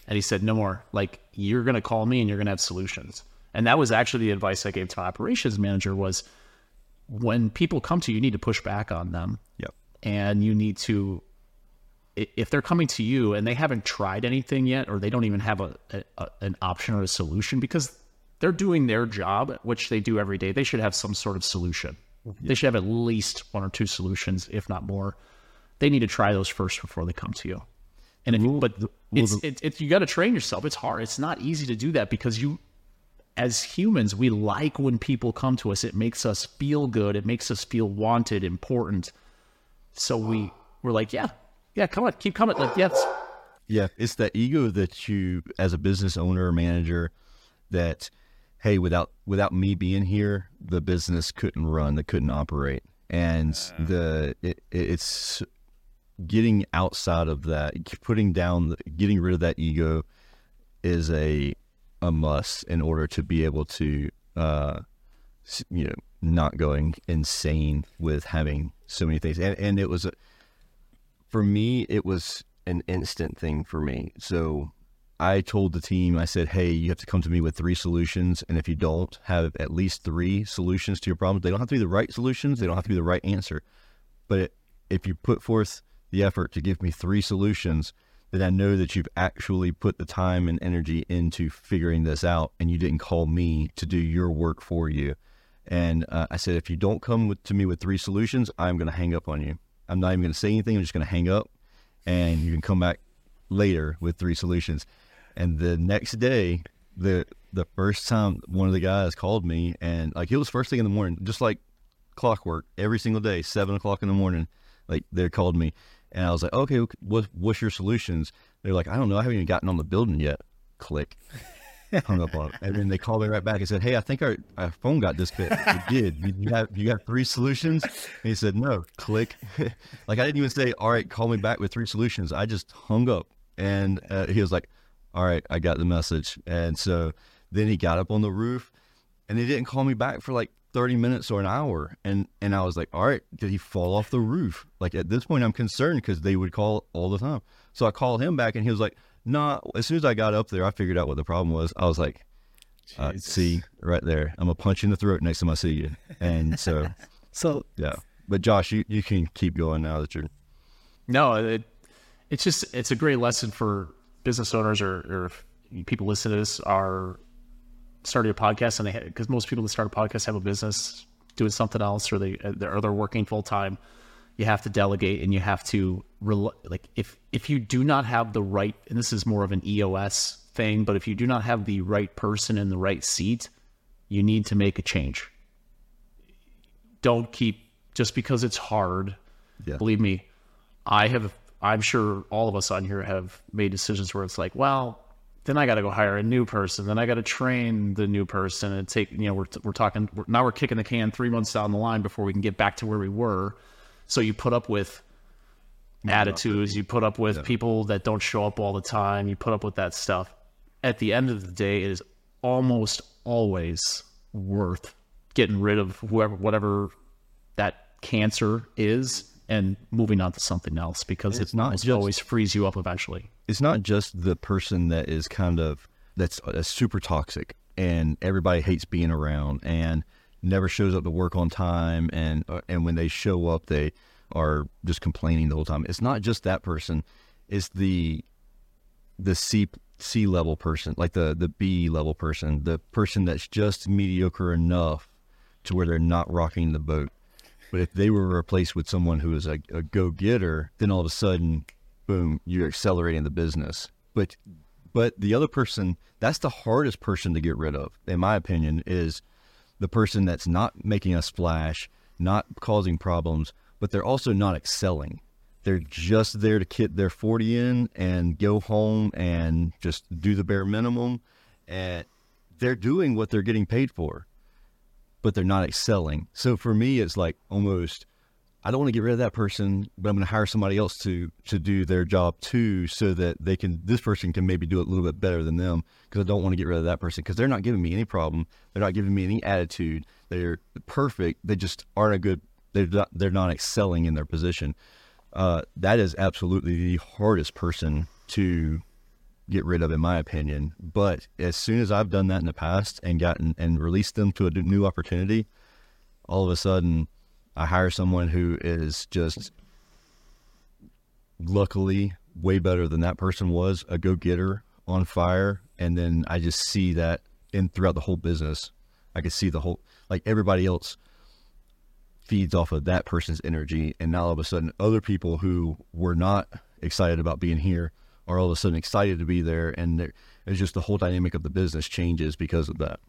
and he said, "No more. Like you're gonna call me, and you're gonna have solutions." And that was actually the advice I gave to my operations manager was, when people come to you, you need to push back on them, Yep. And you need to, if they're coming to you and they haven't tried anything yet, or they don't even have a, a, an option or a solution, because they're doing their job, which they do every day, they should have some sort of solution. Mm-hmm. They should have at least one or two solutions, if not more they need to try those first before they come to you. And if you, but it's it, it, you got to train yourself. It's hard. It's not easy to do that because you, as humans, we like when people come to us. It makes us feel good. It makes us feel wanted, important. So we we're like, yeah, yeah, come on, keep coming. Like, yes, Yeah, it's that ego that you, as a business owner or manager, that hey, without without me being here, the business couldn't run, that couldn't operate, and the it, it's getting outside of that, putting down, the, getting rid of that ego, is a a must in order to be able to, uh, you know, not going insane with having so many things, and and it was a for me, it was an instant thing for me. So I told the team, I said, hey, you have to come to me with three solutions. And if you don't have at least three solutions to your problem, they don't have to be the right solutions, they don't have to be the right answer. But if you put forth the effort to give me three solutions, then I know that you've actually put the time and energy into figuring this out and you didn't call me to do your work for you. And uh, I said, if you don't come with, to me with three solutions, I'm going to hang up on you. I'm not even going to say anything. I'm just going to hang up and you can come back later with three solutions. And the next day, the the first time one of the guys called me and like it was first thing in the morning, just like clockwork, every single day, seven o'clock in the morning, like they called me. And I was like, okay, what, what's your solutions? They're like, I don't know. I haven't even gotten on the building yet. Click. Hung up on it. And then they called me right back and said, Hey, I think our, our phone got disconnected. You did. You, you have you have three solutions? And he said, No, click. like I didn't even say, All right, call me back with three solutions. I just hung up. And uh, he was like, All right, I got the message. And so then he got up on the roof and he didn't call me back for like 30 minutes or an hour. And and I was like, All right, did he fall off the roof? Like at this point I'm concerned because they would call all the time. So I called him back and he was like, Nah, as soon as I got up there, I figured out what the problem was. I was like, uh, see right there. I'm gonna punch you in the throat next time I see you. And so, So yeah. But Josh, you, you can keep going now that you're. no, it, it's just it's a great lesson for business owners or, or if people listen to this are starting a podcast and they because most people that start a podcast have a business doing something else or they or they're working full time. You have to delegate and you have to rel- like if if you do not have the right and this is more of an EOS thing, but if you do not have the right person in the right seat, you need to make a change. Don't keep just because it's hard. Yeah. Believe me, I have. I'm sure all of us on here have made decisions where it's like, well, then I got to go hire a new person. Then I got to train the new person and take. You know, we're we're talking we're, now. We're kicking the can three months down the line before we can get back to where we were. So you put up with attitudes. You put up with people that don't show up all the time. You put up with that stuff. At the end of the day, it is almost always worth getting rid of whoever, whatever that cancer is, and moving on to something else because It's it not just- always frees you up eventually. It's not just the person that is kind of that's uh, super toxic and everybody hates being around and never shows up to work on time and uh, and when they show up they are just complaining the whole time. It's not just that person. It's the the C C level person, like the the B level person, the person that's just mediocre enough to where they're not rocking the boat. But if they were replaced with someone who is a, a go getter, then all of a sudden, boom, you're accelerating the business. But but the other person, that's the hardest person to get rid of, in my opinion, is the person that's not making a splash, not causing problems, but they're also not excelling. They're just there to kit their 40 in and go home and just do the bare minimum. And they're doing what they're getting paid for, but they're not excelling. So for me, it's like almost I don't want to get rid of that person, but I'm going to hire somebody else to to do their job too, so that they can this person can maybe do it a little bit better than them. Because I don't want to get rid of that person because they're not giving me any problem. They're not giving me any attitude. They're perfect. They just aren't a good. They're not, they're not excelling in their position. Uh, that is absolutely the hardest person to get rid of, in my opinion. But as soon as I've done that in the past and gotten and released them to a new opportunity, all of a sudden I hire someone who is just luckily way better than that person was, a go getter on fire. And then I just see that in throughout the whole business. I can see the whole, like everybody else feeds off of that person's energy. And now all of a sudden, other people who were not excited about being here are all of a sudden excited to be there. And it's just the whole dynamic of the business changes because of that.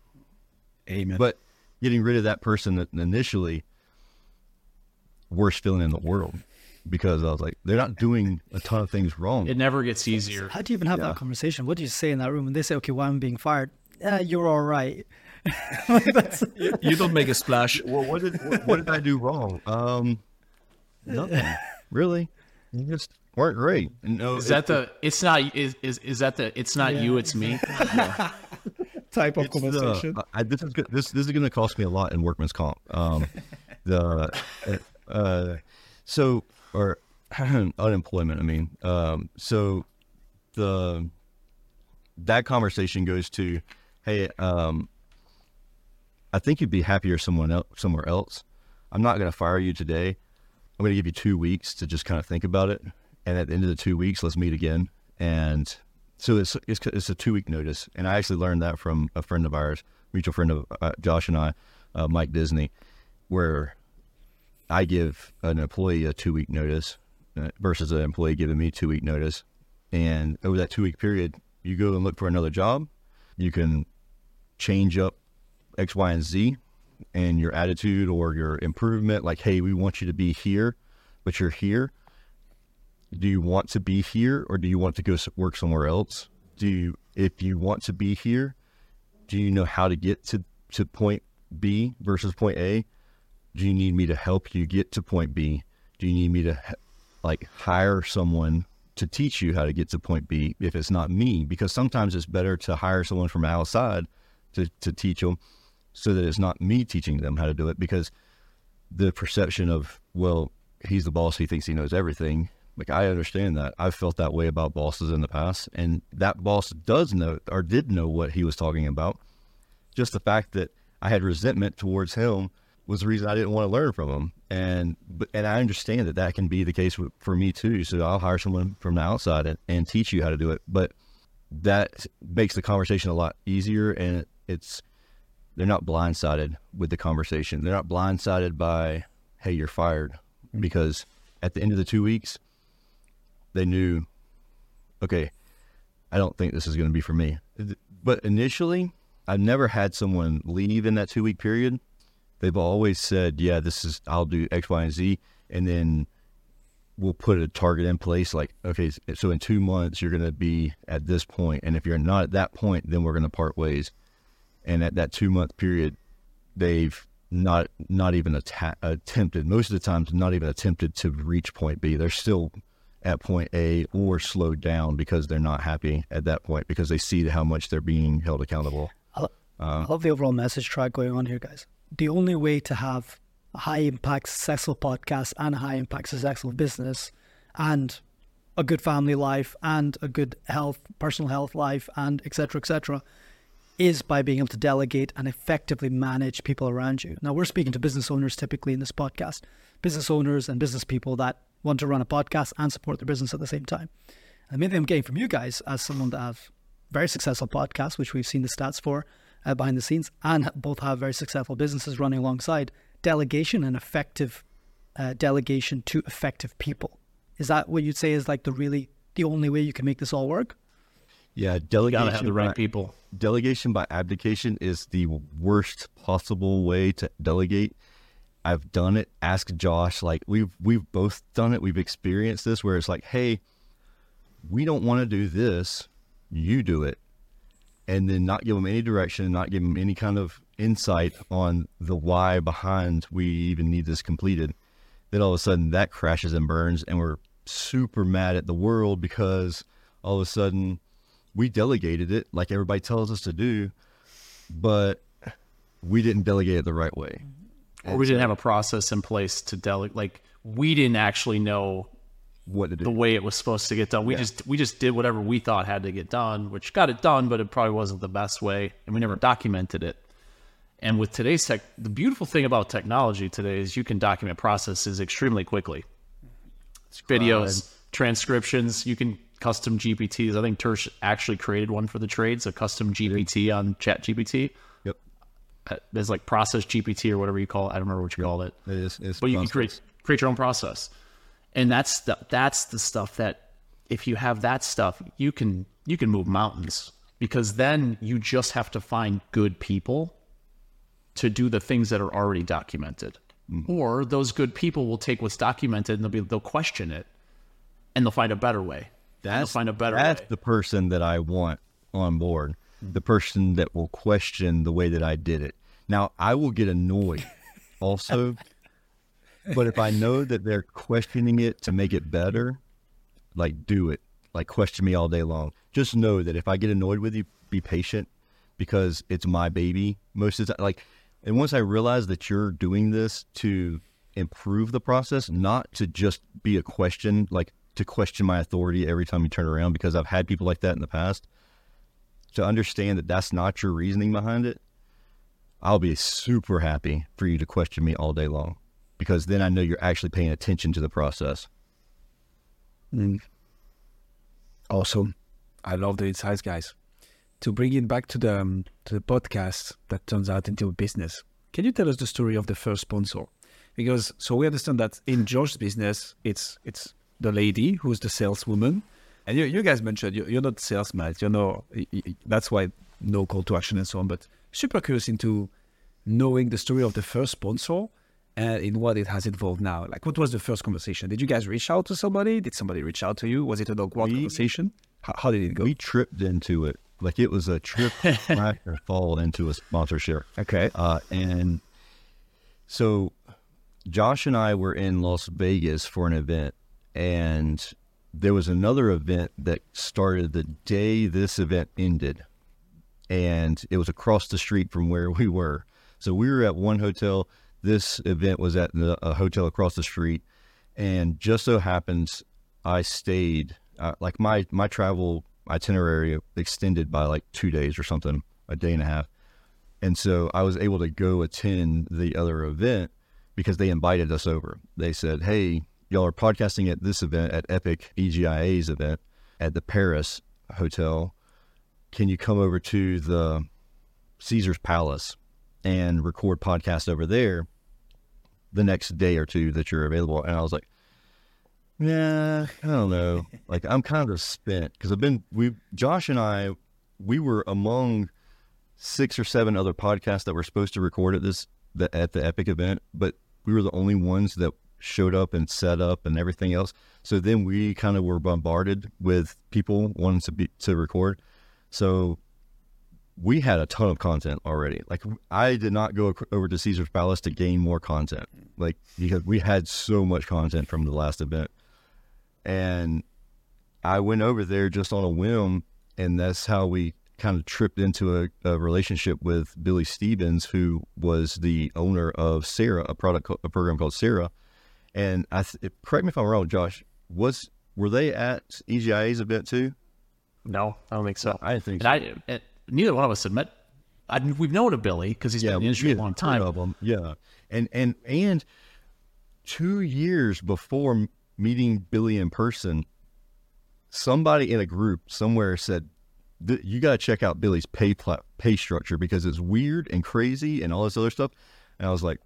Amen. But getting rid of that person that initially, worst feeling in the world because I was like, they're not doing a ton of things wrong. It never gets easier. How do you even have Yeah. that conversation? What do you say in that room when they say, "Okay, why am I being fired?" Uh, you're all right. Like, that's- you don't make a splash. well, what did what, what did I do wrong? Um, nothing really. You just weren't great. No, Is that the? It's not. Is is, is that the? It's not you. It's me. type of it's the- I, this is good. This this is going to cost me a lot in workman's comp. Um, the uh, so or unemployment. I mean, um, so the that conversation goes to, hey, um, I think you'd be happier someone else somewhere else. I'm not going to fire you today. I'm going to give you two weeks to just kind of think about it, and at the end of the two weeks, let's meet again. And so it's it's, it's a two week notice, and I actually learned that from a friend of ours, mutual friend of uh, Josh and I, uh, Mike Disney, where I give an employee a two week notice uh, versus an employee giving me two week notice, and over that two week period, you go and look for another job. You can change up X, Y, and Z, and your attitude or your improvement. Like, hey, we want you to be here, but you're here do you want to be here or do you want to go work somewhere else? Do you, if you want to be here, do you know how to get to, to point B versus point A? Do you need me to help you get to point B? Do you need me to like hire someone to teach you how to get to point B if it's not me? Because sometimes it's better to hire someone from outside to, to teach them so that it's not me teaching them how to do it because the perception of, well, he's the boss, he thinks he knows everything. Like I understand that. I've felt that way about bosses in the past, and that boss does know or did know what he was talking about. Just the fact that I had resentment towards him was the reason I didn't want to learn from them. And and I understand that that can be the case for me too. So I'll hire someone from the outside and, and teach you how to do it. But that makes the conversation a lot easier, and it, it's they're not blindsided with the conversation. They're not blindsided by, hey, you're fired, because at the end of the two weeks, they knew, okay, I don't think this is going to be for me. But initially, I've never had someone leave in that two week period. They've always said, yeah, this is, I'll do X, Y, and Z. And then we'll put a target in place like, okay, so in two months, you're going to be at this point, And if you're not at that point, then we're going to part ways. And at that two month period, they've not not even atta- attempted most of the times not even attempted to reach point B. They're still at point A or slowed down because they're not happy at that point because they see how much they're being held accountable. I uh, love the overall message track going on here, guys. The only way to have a high impact, successful podcast and a high impact, successful business and a good family life and a good health, personal health life, and etc. etc. is by being able to delegate and effectively manage people around you. Now, we're speaking to business owners typically in this podcast, business owners and business people that want to run a podcast and support their business at the same time. the main thing I'm getting from you guys, as someone that have very successful podcasts, which we've seen the stats for uh, behind the scenes, and both have very successful businesses running alongside, delegation and effective uh, delegation to effective people. Is that what you'd say is like the really the only way you can make this all work? Yeah, You delegation. gotta have the right by- people. Delegation by abdication is the worst possible way to delegate. I've done it. Ask Josh. Like we've we've both done it. We've experienced this where it's like, hey, we don't want to do this. You do it, and then not give them any direction, not give them any kind of insight on the why behind we even need this completed. Then all of a sudden that crashes and burns, and we're super mad at the world because all of a sudden we delegated it like everybody tells us to do, but we didn't delegate it the right way. Or we didn't have a process in place to delegate. Like we didn't actually know What to do? the way it was supposed to get done. We just we just did whatever we thought had to get done, which got it done, but it probably wasn't the best way, and we never documented it. And with today's tech, the beautiful thing about technology today is you can document processes extremely quickly. Videos, transcriptions, you can custom GPTs. I think Tersh actually created one for the trades, a custom GPT on Chat GPT. Yep, Uh, There's like process GPT or whatever you call it. I don't remember what you call it it is. It's but you can create create your own process and that's the that's the stuff that if you have that stuff you can you can move mountains because then you just have to find good people to do the things that are already documented mm-hmm. or those good people will take what's documented and they'll be they'll question it and they'll find a better way they'll That's find a better That's way the person that I want on board. Mm-hmm. The person that will question the way that I did it. Now I will get annoyed, also. But if I know that they're questioning it to make it better, like do it. Like question me all day long. Just know that if I get annoyed with you, be patient because it's my baby most of the time. Like, and once I realize that you're doing this to improve the process, not to just be a question, like to question my authority every time you turn around, because I've had people like that in the past. To understand that that's not your reasoning behind it, I'll be super happy for you to question me all day long because then I know you're actually paying attention to the process. Awesome. I love the insights, guys. To bring it back to the um, to the podcast that turns out into a business, can you tell us the story of the first sponsor? Because so we understand that in George's business, it's it's the lady who's the saleswoman, and you, you guys mentioned you're, you're not salesman. You know that's why no call to action and so on. But super curious into knowing the story of the first sponsor and in what it has involved now. Like, what was the first conversation? Did you guys reach out to somebody? Did somebody reach out to you? Was it an awkward We- conversation? How, how did it go? We tripped into it like it was a trip, or fall into a sponsorship. okay. Uh, and so Josh and I were in Las Vegas for an event, and there was another event that started the day this event ended, and it was across the street from where we were. So we were at one hotel. This event was at the, a hotel across the street, and just so happens I stayed. Uh, like my my travel itinerary extended by like two days or something, a day and a half. And so I was able to go attend the other event because they invited us over. They said, Hey, y'all are podcasting at this event at Epic EGIA's event at the Paris Hotel. Can you come over to the Caesar's Palace and record podcast over there the next day or two that you're available? And I was like, Yeah, I don't know. like I'm kind of spent because I've been we Josh and I we were among six or seven other podcasts that were supposed to record at this the, at the Epic event, but we were the only ones that showed up and set up and everything else. So then we kind of were bombarded with people wanting to be to record. So we had a ton of content already. Like I did not go over to Caesar's Palace to gain more content, like because we had so much content from the last event, and I went over there just on a whim, and that's how we kind of tripped into a, a relationship with Billy Stevens, who was the owner of Sera, a product, a program called Sera. And I th- correct me if I'm wrong, Josh. Was were they at EGIA's event too? no i don't think so I didn't think and i and neither one of us had met I, we've known of billy because he's been in the industry a long time Of them. Yeah, and and and two years before meeting Billy in person, somebody in a group somewhere said, "You got to check out Billy's pay pla- pay structure because it's weird and crazy and all this other stuff." And I was like,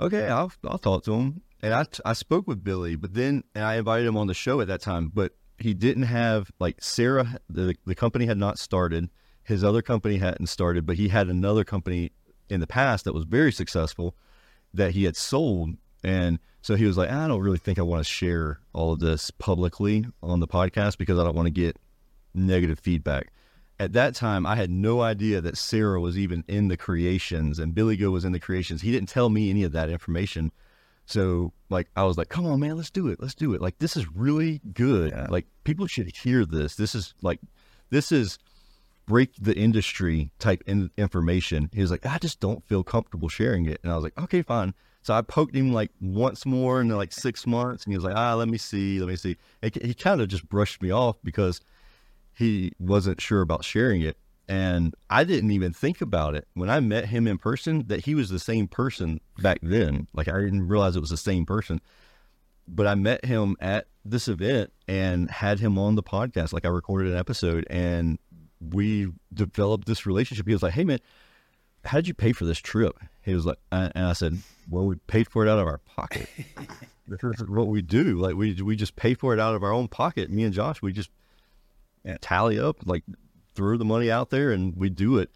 "Okay, I'll I'll talk to him." And I I spoke with Billy, but then and I invited him on the show at that time, but he didn't have like Sera. The the company had not started. His other company hadn't started, but he had another company in the past that was very successful that he had sold. And so he was like, I don't really think I want to share all of this publicly on the podcast because I don't want to get negative feedback. At that time, I had no idea that Sera was even in the creations and Billy Go was in the creations. He didn't tell me any of that information. So, like, I was like, come on, man, let's do it. Let's do it. Like, this is really good. Like, people should hear this. This is like, this is break the industry type in information. He was like, I just don't feel comfortable sharing it. And I was like, okay, fine. So I poked him like once more in like six months, and he was like, ah, let me see, let me see. And he kind of just brushed me off because he wasn't sure about sharing it. And I didn't even think about it when I met him in person that he was the same person back then. Like I didn't realize it was the same person. But I met him at this event and had him on the podcast. Like I recorded an episode and we developed this relationship. He was like, Hey man, how did you pay for this trip? He was like, uh, and I said, well, we paid for it out of our pocket. this is what we do. Like we, we just pay for it out of our own pocket. Me and Josh, we just eh, tally up, like throw the money out there and we do it.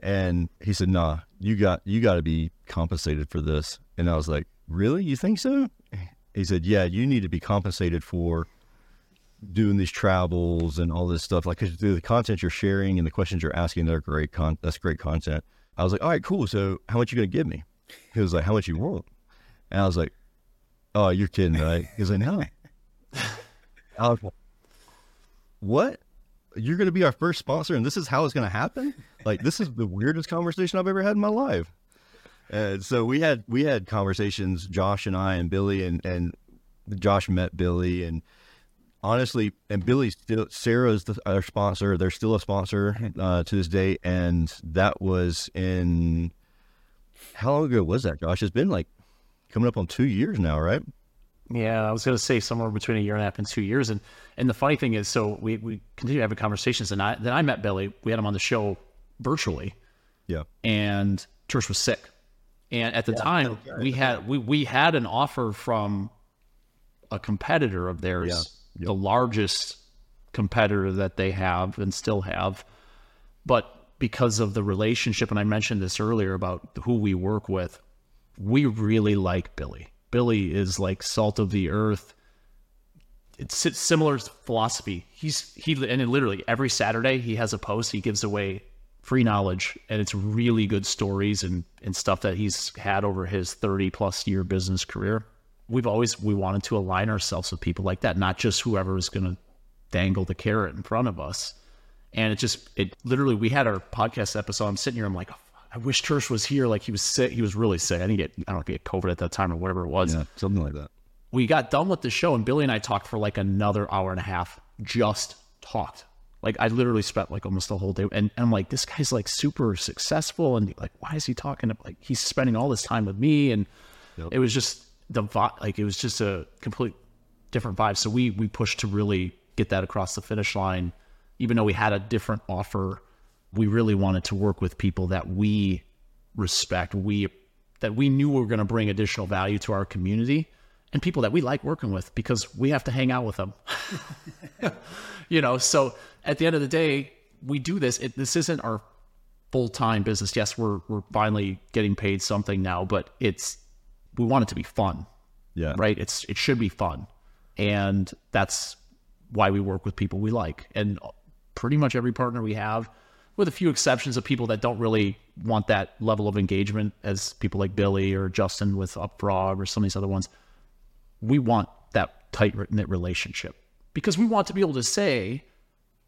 And he said, nah, you got, you got to be compensated for this. And I was like, really? You think so? He said, yeah, you need to be compensated for doing these travels and all this stuff. Like 'cause the content you're sharing and the questions you're asking, they're great. Con- that's great content. I was like, all right, cool. So how much you going to give me? He was like, how much you want? And I was like, oh, you're kidding, right? He was like, no. I was like, what? You're going to be our first sponsor and this is how it's going to happen? Like, this is the weirdest conversation I've ever had in my life. And so we had, we had conversations, Josh and I and Billy and, and Josh met Billy and honestly, and Billy's still, Sera's the, our sponsor. They're still a sponsor uh, to this day. And that was in, how long ago was that, Josh? It's been like coming up on two years now, right? Yeah, I was going to say somewhere between a year and a half and two years. And and the funny thing is, so we, we continue having conversations. And I, then I met Billy. We had him on the show virtually, Yeah. and Tersh was sick. And at the time, we had we, we had an offer from a competitor of theirs, Yeah. The largest competitor that they have and still have. But because of the relationship, and I mentioned this earlier about who we work with, we really like Billy. Billy is like salt of the earth. It's s- similar philosophy. He's he and literally every Saturday he has a post. He gives away free knowledge, and it's really good stories and and stuff that he's had over his thirty plus year business career. We've always we wanted to align ourselves with people like that, not just whoever is going to dangle the carrot in front of us. And it just it literally we had our podcast episode. I'm sitting here, I'm like, I wish Tersh was here. Like he was sick. He was really sick. I didn't get I don't know, get COVID at that time or whatever it was. Yeah. Something like that. We got done with the show and Billy and I talked for like another hour and a half. Just talked. Like I literally spent like almost the whole day and, and I'm like, this guy's like super successful and like why is he talking like he's spending all this time with me and it was just the vi- like it was just a complete different vibe. So we we pushed to really get that across the finish line. Even though we had a different offer, we really wanted to work with people that we respect, we that we knew were going to bring additional value to our community, and people that we like working with because we have to hang out with them. you know, so at the end of the day, we do this. It, this isn't our full time business. Yes, we're we're finally getting paid something now, but it's we want it to be fun Yeah. right? It's it should be fun, and that's why we work with people we like. And pretty much every partner we have, with a few exceptions of people that don't really want that level of engagement, as people like Billy or Justin with Upfrog or some of these other ones, we want that tight knit relationship because we want to be able to say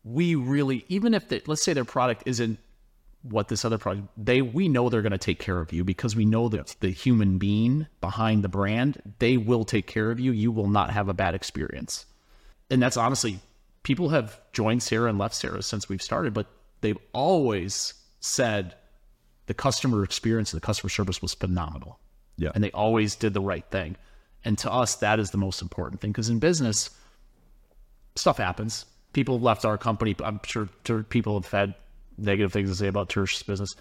we really even if the, let's say their product isn't what this other product they we know they're going to take care of you because we know that the human being behind the brand they will take care of you you will not have a bad experience and that's honestly people have joined Sera and left Sera since we've started but they've always said the customer experience the customer service was phenomenal Yeah. and they always did the right thing and to us that is the most important thing because in business stuff happens. People have left our company. I'm sure people have had negative things to say about Tersh's business,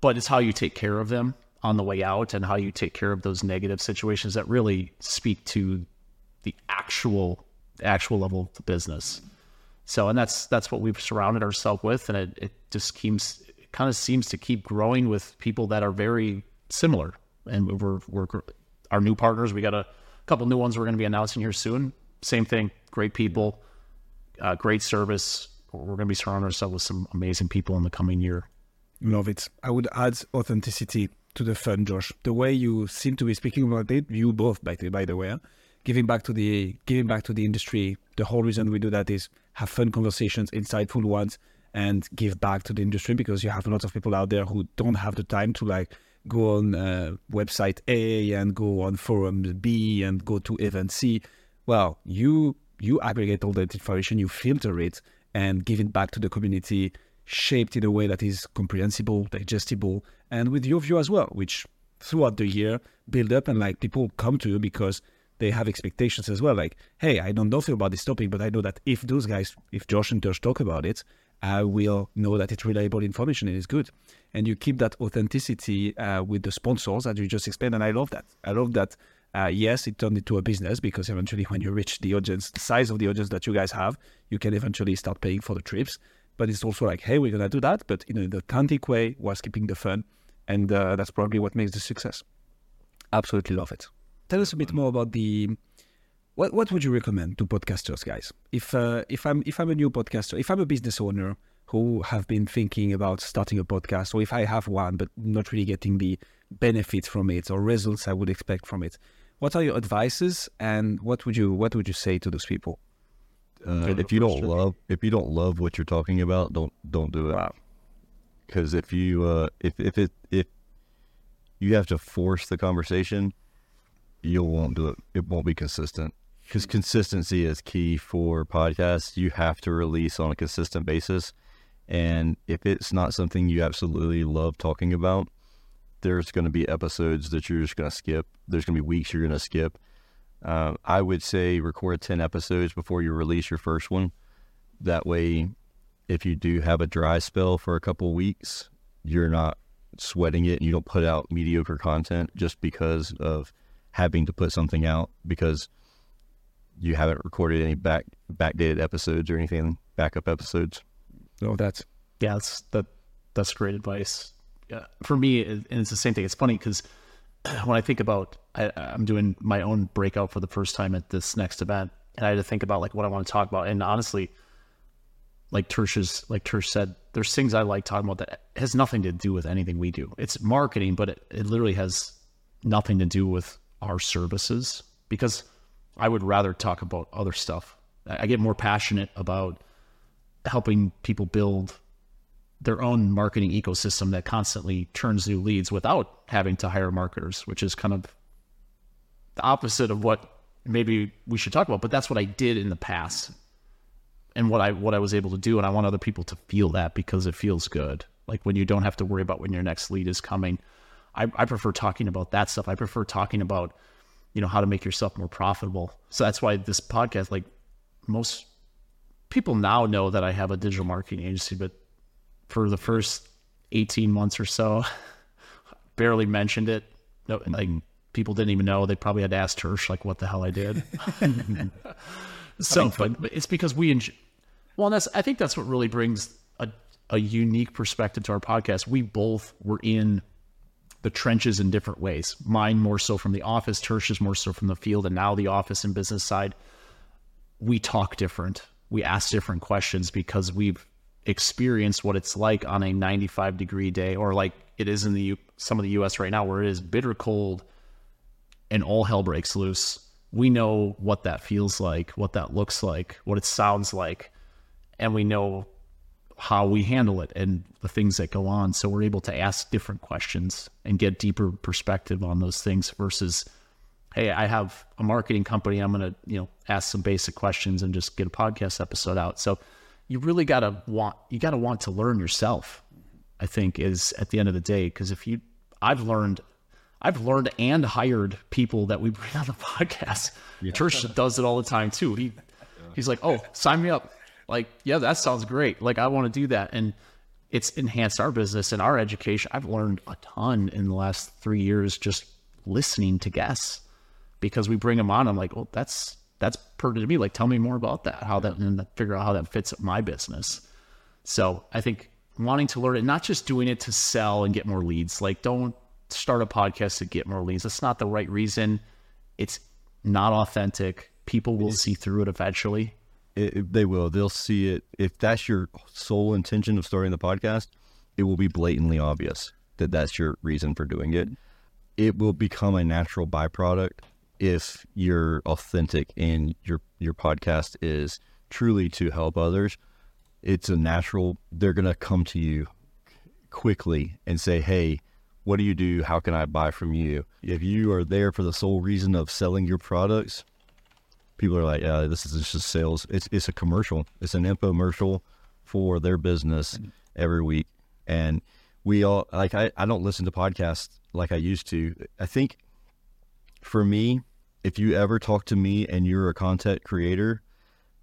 but it's how you take care of them on the way out and how you take care of those negative situations that really speak to the actual actual level of the business. So, and that's that's what we've surrounded ourselves with, and it, it just keeps kind of seems to keep growing with people that are very similar. And we're we're our new partners. We got a couple new ones we're going to be announcing here soon. Same thing, great people, uh, great service. We're going to be surrounding ourselves with some amazing people in the coming year. Love it. I would add authenticity to the fun, Josh. The way you seem to be speaking about it, you both, by the, by the way, giving back to the giving back to the industry. The whole reason we do that is have fun conversations, insightful ones, and give back to the industry because you have a lot of people out there who don't have the time to like go on uh, website A and go on forum B and go to event C. Well, you you aggregate all that information, you filter it, and give it back to the community, shaped in a way that is comprehensible, digestible, and with your view as well, which throughout the year build up and like people come to you because they have expectations as well. Like, hey, I don't know about this topic, but I know that if those guys, if Josh and Tosh talk about it, I will know that it's reliable information and it's good. And you keep that authenticity uh, with the sponsors as you just explained. And I love that. I love that. Uh, yes, it turned into a business because eventually, when you reach the audience, the size of the audience that you guys have, you can eventually start paying for the trips. But it's also like, hey, we're gonna do that, but you know, in the authentic way, whilst keeping the fun, and uh, that's probably what makes the success. Absolutely love it. Tell us a bit more about the what what would you recommend to podcasters, guys? If uh, if I'm if I'm a new podcaster, if I'm a business owner who have been thinking about starting a podcast, or if I have one but not really getting the benefits from it or results I would expect from it, what are your advices and what would you what would you say to those people? Uh, if you don't love if you don't love what you're talking about, don't don't do it. Wow. Because if you uh, if if it if you have to force the conversation, you won't do it. It won't be consistent because consistency is key for podcasts. You have to release on a consistent basis. And if it's not something you absolutely love talking about, there's going to be episodes that you're just going to skip. There's going to be weeks you're going to skip. Uh, I would say record 10 episodes before you release your first one. That way, if you do have a dry spell for a couple weeks, you're not sweating it and you don't put out mediocre content just because of having to put something out because you haven't recorded any back backdated episodes or anything backup episodes. Oh, that's yeah, that's that that's great advice. Yeah, for me, and it's the same thing. It's funny because when I think about, I, I'm doing my own breakout for the first time at this next event, and I had to think about like what I want to talk about. And honestly, like Tersh's, like Tersh said, there's things I like talking about that has nothing to do with anything we do. It's marketing, but it, it literally has nothing to do with our services because I would rather talk about other stuff. I get more passionate about helping people build their own marketing ecosystem that constantly turns new leads without having to hire marketers, which is kind of the opposite of what maybe we should talk about. But that's what I did in the past and what I what I was able to do. And I want other people to feel that because it feels good. Like when you don't have to worry about when your next lead is coming. I, I prefer talking about that stuff. I prefer talking about you know how to make yourself more profitable. So that's why this podcast, like most people now know that I have a digital marketing agency, but for the first 18 months or so, barely mentioned it. No, like mm-hmm. people didn't even know. They probably had to ask Tersh like what the hell I did. so, but, but it's because we enjoy, well, that's I think that's what really brings a a unique perspective to our podcast. We both were in the trenches in different ways. Mine more so from the office, Tersh's more so from the field, and now the office and business side. We talk different. We ask different questions because we've experienced what it's like on a 95 degree day, or like it is in the U- some of the U.S. right now, where it is bitter cold and all hell breaks loose. We know what that feels like, what that looks like, what it sounds like, and we know how we handle it and the things that go on. So we're able to ask different questions and get deeper perspective on those things versus, hey, I have a marketing company. I'm going to, you know, ask some basic questions and just get a podcast episode out. So you really got to want, you got to want to learn yourself, I think is at the end of the day. Cause if you, I've learned, I've learned and hired people that we bring on the podcast. Yeah. Tersh does it all the time too. He, He's like, "Oh, sign me up." Like, yeah, that sounds great. Like, I want to do that, and it's enhanced our business and our education. I've learned a ton in the last three years just listening to guests because we bring them on. I'm like, well, that's that's pertinent to me. Like, tell me more about that, how that, and figure out how that fits my business. So I think wanting to learn it, not just doing it to sell and get more leads. Like, don't start a podcast to get more leads. That's not the right reason. It's not authentic. People will see through it eventually. It, it- they will. They'll see it. If that's your sole intention of starting the podcast, it will be blatantly obvious that that's your reason for doing it. It will become a natural byproduct if you're authentic and your your podcast is truly to help others. It's a natural. They're gonna come to you quickly and say, "Hey, what do you do? How can I buy from you?" If you are there for the sole reason of selling your products, people are like, yeah, this is just sales. It's it's a commercial. It's an infomercial for their business every week. And we all like I, I don't listen to podcasts like I used to. I think for me, if you ever talk to me and you're a content creator,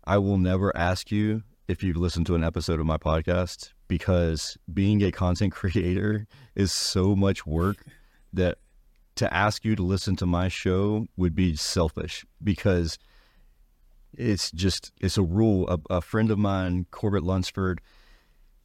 I will never ask you if you've listened to an episode of my podcast because being a content creator is so much work that to ask you to listen to my show would be selfish because it's just it's a rule. A, a friend of mine, Corbett Lunsford,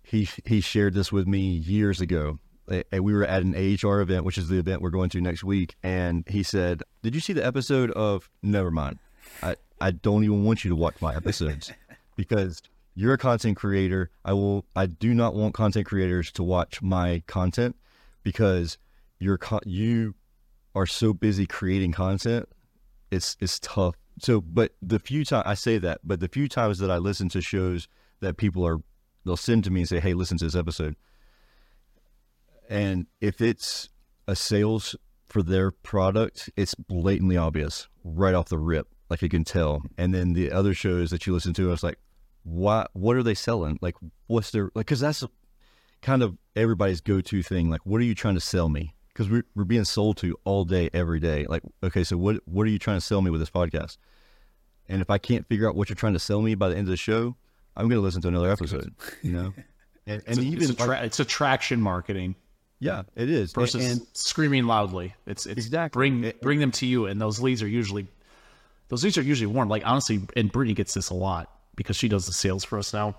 he he shared this with me years ago. And we were at an AHR event, which is the event we're going to next week. And he said, "Did you see the episode of? Never mind. I I don't even want you to watch my episodes because you're a content creator. I will. I do not want content creators to watch my content because you're you are so busy creating content it's it's tough. So, but the few times I say that, but the few times that I listen to shows that people are, they'll send to me and say, "Hey, listen to this episode," and if it's a sales for their product, it's blatantly obvious right off the rip, like you can tell. And then the other shows that you listen to, I was like, "What? What are they selling? Like, what's their like?" Because that's kind of everybody's go-to thing. Like, what are you trying to sell me? Because we're, we're being sold to all day, every day. Like, okay, so what what are you trying to sell me with this podcast? And if I can't figure out what you're trying to sell me by the end of the show, I'm going to listen to another episode. You know, and, and It's, even it's, attra- it's attraction marketing yeah, it is. And- versus and screaming loudly. It's it's Exactly. bring It- bring them to you, and those leads are usually those leads are usually warm. Like honestly, and Brittany gets this a lot because she does the sales for us now.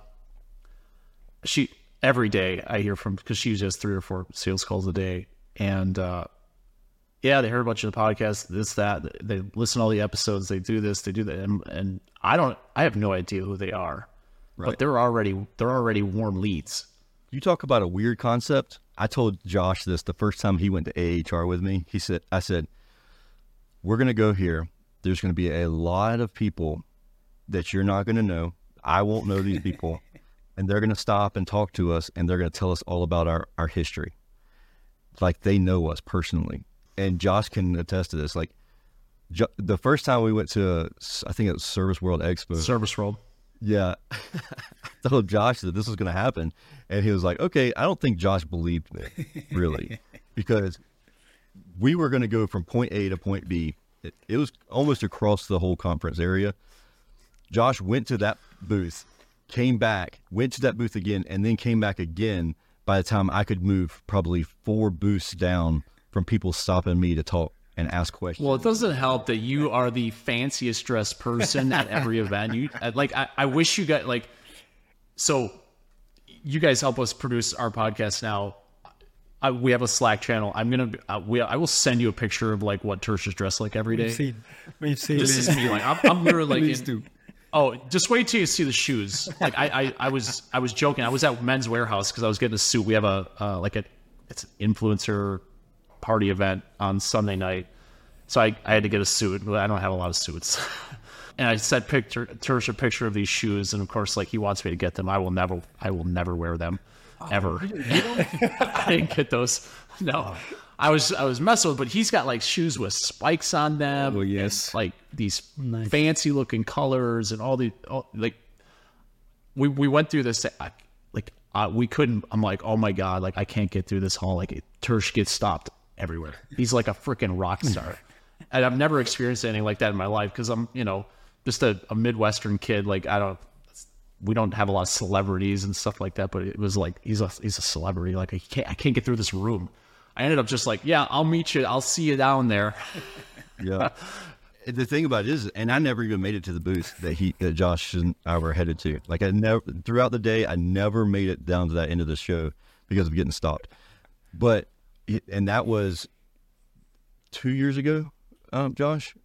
She every day I hear from because she usually has three or four sales calls a day, and uh, yeah, they heard a bunch of the podcast, this that. They listen to all the episodes. They do this, they do that, and, and I don't. I have no idea who they are, Right. but they're already they're already warm leads. You talk about a weird concept. I told Josh this the first time he went to AHR with me. He said, I said, we're going to go here. There's going to be a lot of people that you're not going to know. I won't know these people. and they're going to stop and talk to us and they're going to tell us all about our, our history. Like they know us personally. And Josh can attest to this. Like jo- the first time we went to, I think it was Service World Expo. Service world. Yeah. I told Josh that this was going to happen. And he was like, okay, I don't think Josh believed me, really, because we were going to go from point A to point B. It, it was almost across the whole conference area. Josh went to that booth, came back, went to that booth again, and then came back again by the time I could move probably four booths down from people stopping me to talk and ask questions. Well, it doesn't help that you are the fanciest dressed person at every event. You uh, like, I, I wish you got like, so you guys help us produce our podcast now. I, we have a Slack channel. I'm gonna, uh, we, I will send you a picture of like what Tersh is dressed like every day. We've seen, we've seen This it. is me. Like I'm, I'm literally like, Please in- do. oh, just wait till you see the shoes. Like I, I, I was, I was joking. I was at Men's Wearhouse because I was getting a suit. We have a, uh, like a, it's an influencer party event on Sunday night. So I, I had to get a suit. I don't have a lot of suits. and I sent picture Tersh a picture of these shoes, and of course, like he wants me to get them. I will never, I will never wear them, ever. I didn't get those. No, I was, I was messing with, but he's got like shoes with spikes on them. Oh, yes. and, like these Nice. fancy looking colors and all the, all, like we we went through this. I, like uh, we couldn't. I'm like, oh my god, like I can't get through this hall. Like it, Tersh gets stopped everywhere. He's like a freaking rock star, and I've never experienced anything like that in my life because I'm, you know, just a, a Midwestern kid. Like I don't, we don't have a lot of celebrities and stuff like that, but it was like he's a he's a celebrity. Like I can't I can't get through this room. I ended up just like, yeah, I'll meet you. I'll see you down there. Yeah. the thing about it is, and I never even made it to the booth that he, that Josh and I were headed to. Like I never, throughout the day, I never made it down to that end of the show because of getting stopped. But, and that was two years ago, um, Josh.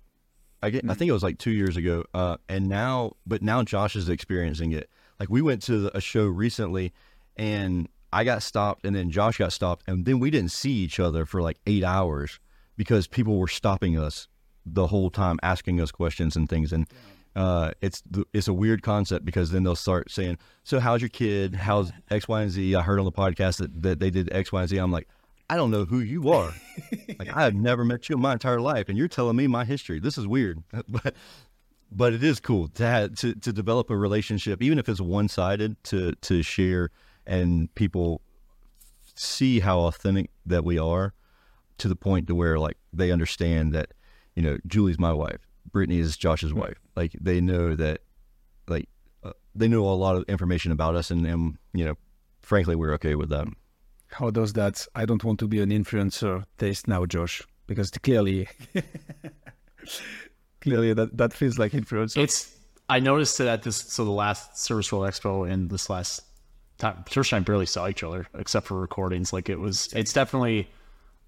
I get, I think it was like two years ago. Uh, and now, but now Josh is experiencing it. Like we went to a show recently, and I got stopped, and then Josh got stopped, and then we didn't see each other for like eight hours because people were stopping us the whole time, asking us questions and things. And uh, it's it's a weird concept because then they'll start saying, "So how's your kid? How's X, Y, and Z?" I heard on the podcast that, that they did X, Y, and Z. I'm like, I don't know who you are. like I have never met you in my entire life, and you're telling me my history. This is weird, but but it is cool to have, to to develop a relationship, even if it's one sided, to to share and people see how authentic that we are to the point to where like they understand that you know Julie's my wife, Brittany is Josh's wife. Like they know that like uh, they know a lot of information about us, and, and you know, frankly, we're okay with that. How does that? I don't want to be an influencer. Taste now, Josh, because clearly, clearly that that feels like influencer. It's I noticed that this so the last Service World Expo and this last time, Tersh and I barely saw each other except for recordings. Like it was, it's definitely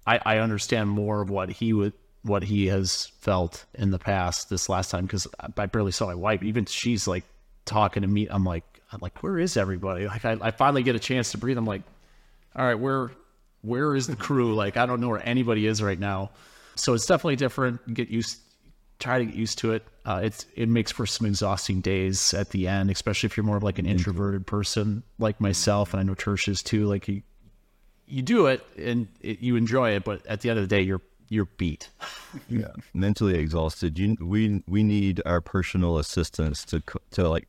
I, I understand more of what he would what he has felt in the past this last time because I barely saw my wife. Even she's like talking to me. I'm like, I'm like, where is everybody? Like, I, I finally get a chance to breathe. I'm like, all right, where where is the crew? Like, I don't know where anybody is right now. So it's definitely different. Get used, try to get used to it. Uh, it's it makes for some exhausting days at the end, especially if you're more of like an introverted person like myself, and I know Tersh is too. Like you you do it and it, you enjoy it, but at the end of the day, you're you're beat. yeah, mentally exhausted. You we we need our personal assistants to to like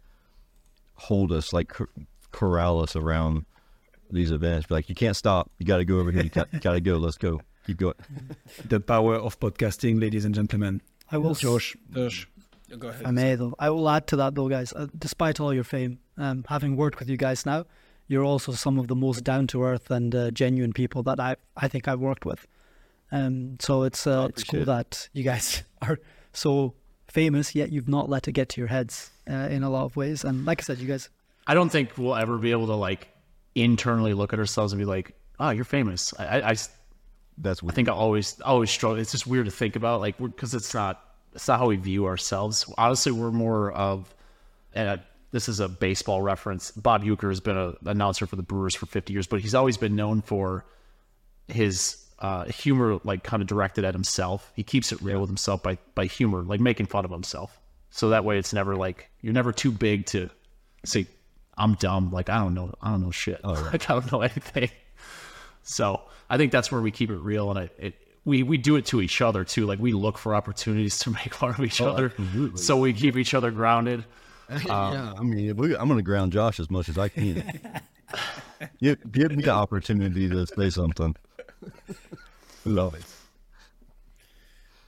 hold us, like corral us around these events. Be like, you can't stop. You got to go over here. You got, to go. Let's go. Keep going. the power of podcasting, ladies and gentlemen. I will, Josh. Josh. Go ahead. I may though. I will add to that though, guys. Uh, despite all your fame, um, having worked with you guys now, you're also some of the most down to earth and uh, genuine people that I I think I've worked with. Um, so it's uh, it's cool it. that you guys are so famous, yet you've not let it get to your heads uh, in a lot of ways. And like I said, you guys. I don't think we'll ever be able to like internally look at ourselves and be like, "Oh, you're famous." I, I, I that's. I think I always always struggle. It's just weird to think about, like, because it's not it's not how we view ourselves. Honestly, we're more of, and this is a baseball reference. Bob Uecker has been an announcer for the Brewers for 50 years, but he's always been known for his uh, humor, like kind of directed at himself. He keeps it real with himself by by humor, like making fun of himself. So that way, it's never like you're never too big to say I'm dumb. Like I don't know, I don't know shit. Oh, right. like I don't know anything. So I think that's where we keep it real, and it, it we we do it to each other too. Like we look for opportunities to make fun of each oh, other, absolutely. so we keep each other grounded. Um, yeah, I mean, we, I'm going to ground Josh as much as I can. give, give me the opportunity to say something. Love it.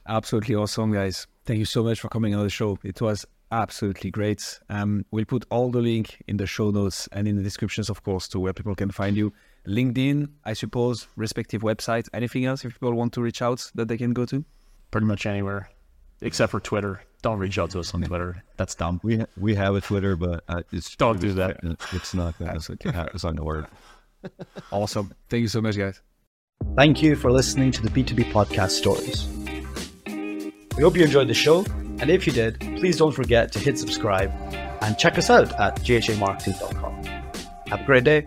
Absolutely awesome, guys. Thank you so much for coming on the show. It was absolutely great. Um, we'll put all the link in the show notes and in the descriptions, of course, to where people can find you. LinkedIn, I suppose, respective website. Anything else if people want to reach out that they can go to? Pretty much anywhere, except for Twitter. Don't reach out to us on Twitter. That's dumb. We ha- we have a Twitter, but uh, it's don't do that. It's not that. It's, it's not the word. Awesome. Thank you so much, guys. Thank you for listening to the B2B podcast stories. We hope you enjoyed the show, and if you did, please don't forget to hit subscribe and check us out at ghamarketing.com. Have a great day.